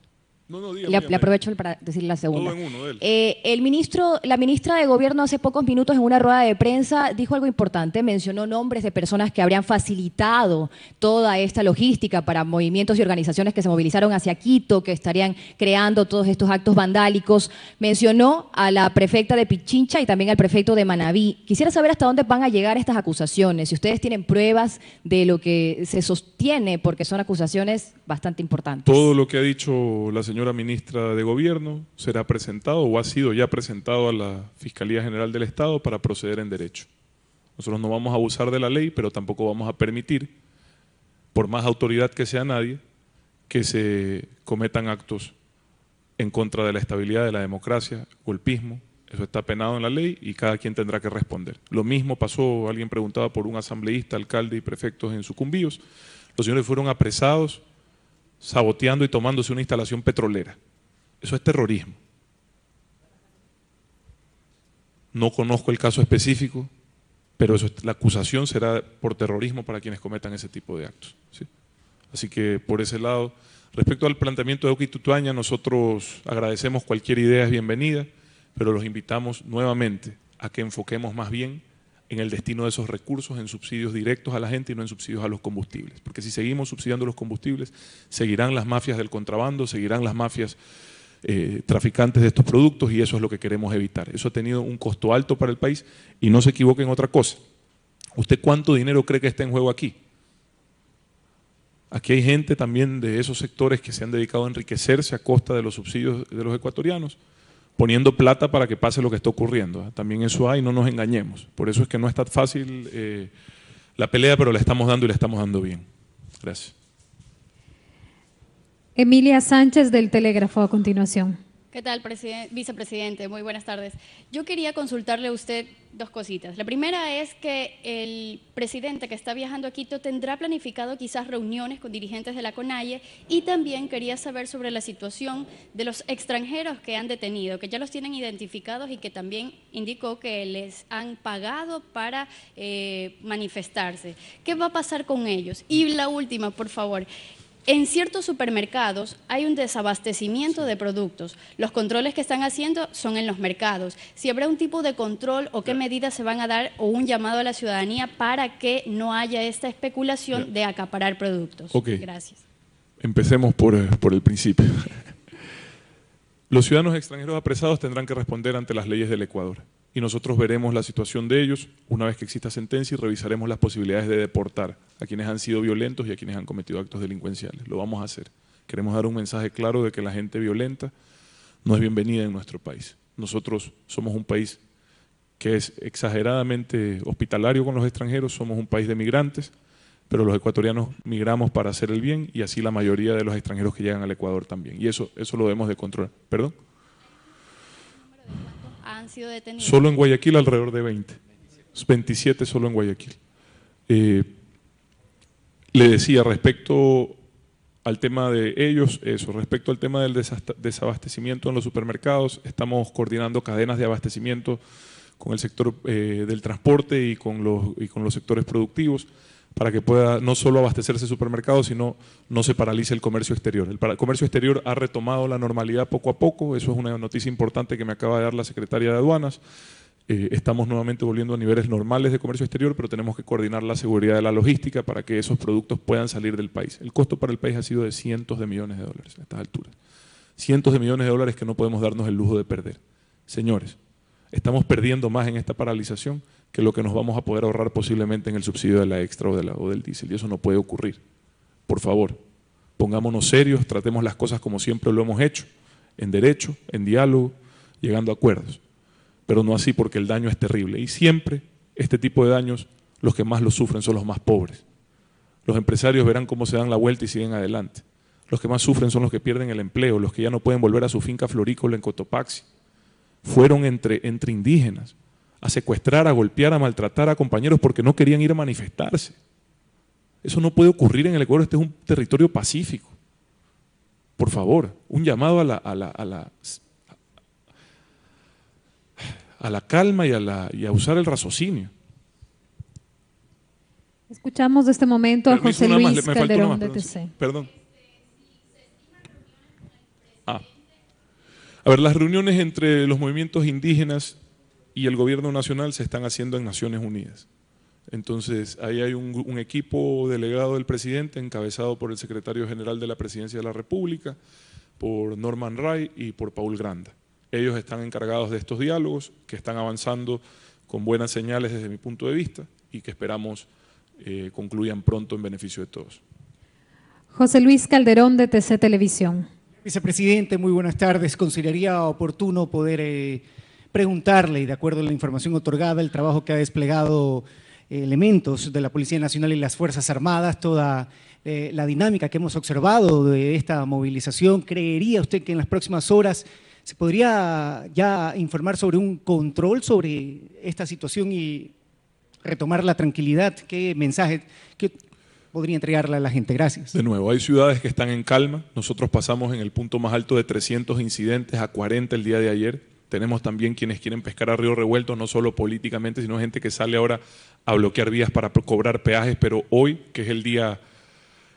No, no, dígame, le, dígame. le aprovecho para decir la segunda. Todo en uno, dele. Eh, el ministro, la ministra de Gobierno hace pocos minutos en una rueda de prensa dijo algo importante, mencionó nombres de personas que habrían facilitado toda esta logística para movimientos y organizaciones que se movilizaron hacia Quito, que estarían creando todos estos actos vandálicos. Mencionó a la prefecta de Pichincha y también al prefecto de Manabí. Quisiera saber hasta dónde van a llegar estas acusaciones, si ustedes tienen pruebas de lo que se sostiene, porque son acusaciones bastante importantes. Todo lo que ha dicho la señora ministra de Gobierno será presentado o ha sido ya presentado a la Fiscalía General del Estado para proceder en derecho. Nosotros no vamos a abusar de la ley, pero tampoco vamos a permitir, por más autoridad que sea nadie, que se cometan actos en contra de la estabilidad de la democracia, golpismo. Eso está penado en la ley y cada quien tendrá que responder. Lo mismo pasó, alguien preguntaba por un asambleísta, alcalde y prefectos en Sucumbíos. Los señores fueron apresados saboteando y tomándose una instalación petrolera. Eso es terrorismo. No conozco el caso específico, pero eso, la acusación será por terrorismo para quienes cometan ese tipo de actos. ¿sí? Así que por ese lado, respecto al planteamiento de Oki nosotros agradecemos cualquier idea es bienvenida, pero los invitamos nuevamente a que enfoquemos más bien en el destino de esos recursos en subsidios directos a la gente y no en subsidios a los combustibles. Porque si seguimos subsidiando los combustibles, seguirán las mafias del contrabando, seguirán las mafias eh, traficantes de estos productos y eso es lo que queremos evitar. Eso ha tenido un costo alto para el país y no se equivoque en otra cosa. ¿Usted cuánto dinero cree que está en juego aquí? Aquí hay gente también de esos sectores que se han dedicado a enriquecerse a costa de los subsidios de los ecuatorianos poniendo plata para que pase lo que está ocurriendo. También eso hay, no nos engañemos. Por eso es que no es tan fácil eh, la pelea, pero le estamos dando y le estamos dando bien. Gracias. Emilia Sánchez del Telégrafo a continuación. ¿Qué tal, vicepresidente? Muy buenas tardes. Yo quería consultarle a usted dos cositas. La primera es que el presidente que está viajando a Quito tendrá planificado quizás reuniones con dirigentes de la CONAIE y también quería saber sobre la situación de los extranjeros que han detenido, que ya los tienen identificados y que también indicó que les han pagado para eh, manifestarse. ¿Qué va a pasar con ellos? Y la última, por favor. En ciertos supermercados hay un desabastecimiento de productos. Los controles que están haciendo son en los mercados. Si habrá un tipo de control o qué medidas se van a dar o un llamado a la ciudadanía para que no haya esta especulación de acaparar productos. Okay. Gracias. Empecemos por, por el principio. Los ciudadanos extranjeros apresados tendrán que responder ante las leyes del Ecuador y nosotros veremos la situación de ellos una vez que exista sentencia y revisaremos las posibilidades de deportar a quienes han sido violentos y a quienes han cometido actos delincuenciales. Lo vamos a hacer. Queremos dar un mensaje claro de que la gente violenta no es bienvenida en nuestro país. Nosotros somos un país que es exageradamente hospitalario con los extranjeros, somos un país de migrantes, pero los ecuatorianos migramos para hacer el bien y así la mayoría de los extranjeros que llegan al Ecuador también. Y eso, eso lo debemos de controlar. ¿Perdón? Solo en Guayaquil alrededor de 20. 27 solo en Guayaquil. Eh, le decía respecto al tema de ellos, eso, respecto al tema del desabastecimiento en los supermercados, estamos coordinando cadenas de abastecimiento con el sector eh, del transporte y con, los, y con los sectores productivos para que pueda no solo abastecerse supermercados, sino no se paralice el comercio exterior. El comercio exterior ha retomado la normalidad poco a poco, eso es una noticia importante que me acaba de dar la secretaria de Aduanas. Eh, estamos nuevamente volviendo a niveles normales de comercio exterior, pero tenemos que coordinar la seguridad de la logística para que esos productos puedan salir del país. El costo para el país ha sido de cientos de millones de dólares a estas alturas. Cientos de millones de dólares que no podemos darnos el lujo de perder. Señores, estamos perdiendo más en esta paralización que lo que nos vamos a poder ahorrar posiblemente en el subsidio de la extra o, de la, o del diésel. Y eso no puede ocurrir. Por favor, pongámonos serios, tratemos las cosas como siempre lo hemos hecho, en derecho, en diálogo, llegando a acuerdos. Pero no así porque el daño es terrible. Y siempre este tipo de daños, los que más lo sufren son los más pobres. Los empresarios verán cómo se dan la vuelta y siguen adelante. Los que más sufren son los que pierden el empleo, los que ya no pueden volver a su finca florícola en Cotopaxi. Fueron entre indígenas, a secuestrar, a golpear, a maltratar a compañeros porque no querían ir a manifestarse. Eso no puede ocurrir en el Ecuador, este es un territorio pacífico. Por favor, un llamado a la, a la, a la, a la calma y a, la, y a usar el raciocinio. Escuchamos de este momento a José Luis Calderón de TC. Perdón. Ah. A ver, las reuniones entre los movimientos indígenas y el gobierno nacional se están haciendo en Naciones Unidas. Entonces, ahí hay un, equipo delegado del presidente encabezado por el secretario general de la Presidencia de la República, por Norman Ray y por Paul Granda. Ellos están encargados de estos diálogos que están avanzando con buenas señales desde mi punto de vista y que esperamos eh, concluyan pronto en beneficio de todos. José Luis Calderón de TC Televisión. Vicepresidente, muy buenas tardes. ¿Consideraría oportuno poder... Eh, preguntarle, y de acuerdo a la información otorgada, el trabajo que ha desplegado eh, elementos de la Policía Nacional y las Fuerzas Armadas, toda eh, la dinámica que hemos observado de esta movilización, ¿creería usted que en las próximas horas se podría ya informar sobre un control sobre esta situación y retomar la tranquilidad? ¿Qué mensaje podría entregarle a la gente? Gracias. De nuevo, hay ciudades que están en calma. Nosotros pasamos en el punto más alto de 300 incidentes a 40 el día de ayer tenemos también quienes quieren pescar a río revuelto, no solo políticamente, sino gente que sale ahora a bloquear vías para cobrar peajes, pero hoy, que es el día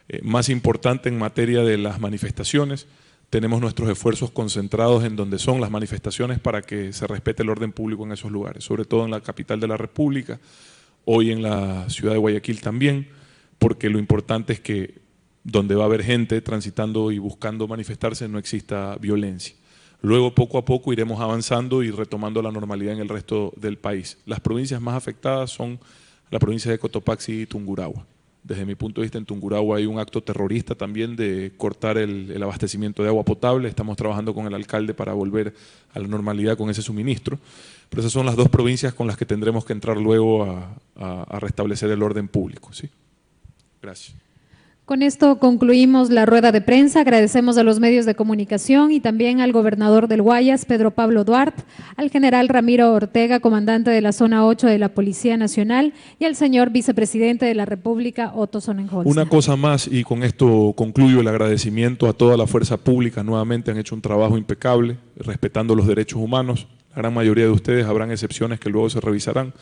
eh, más importante en materia de las manifestaciones, tenemos nuestros esfuerzos concentrados en donde son las manifestaciones para que se respete el orden público en esos lugares, sobre todo en la capital de la República, hoy en la ciudad de Guayaquil también, porque lo importante es que donde va a haber gente transitando y buscando manifestarse no exista violencia. Luego, poco a poco, iremos avanzando y retomando la normalidad en el resto del país. Las provincias más afectadas son la provincia de Cotopaxi y Tungurahua. Desde mi punto de vista, en Tungurahua hay un acto terrorista también de cortar el, abastecimiento de agua potable. Estamos trabajando con el alcalde para volver a la normalidad con ese suministro. Pero esas son las dos provincias con las que tendremos que entrar luego a, a restablecer el orden público. ¿sí? Gracias. Con esto concluimos la rueda de prensa. Agradecemos a los medios de comunicación y también al gobernador del Guayas, Pedro Pablo Duarte, al general Ramiro Ortega, comandante de la zona 8 de la Policía Nacional, y al señor vicepresidente de la República, Otto Sonnenholz. Una cosa más, y con esto concluyo el agradecimiento a toda la fuerza pública. Nuevamente han hecho un trabajo impecable, respetando los derechos humanos. La gran mayoría de ustedes habrán excepciones que luego se revisarán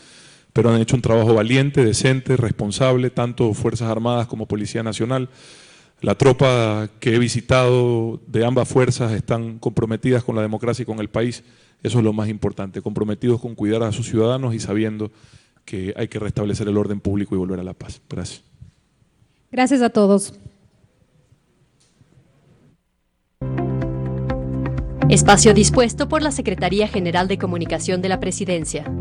pero han hecho un trabajo valiente, decente, responsable, tanto Fuerzas Armadas como Policía Nacional. La tropa que he visitado de ambas fuerzas están comprometidas con la democracia y con el país. Eso es lo más importante, comprometidos con cuidar a sus ciudadanos y sabiendo que hay que restablecer el orden público y volver a la paz. Gracias. Gracias a todos. Espacio dispuesto por la Secretaría General de Comunicación de la Presidencia.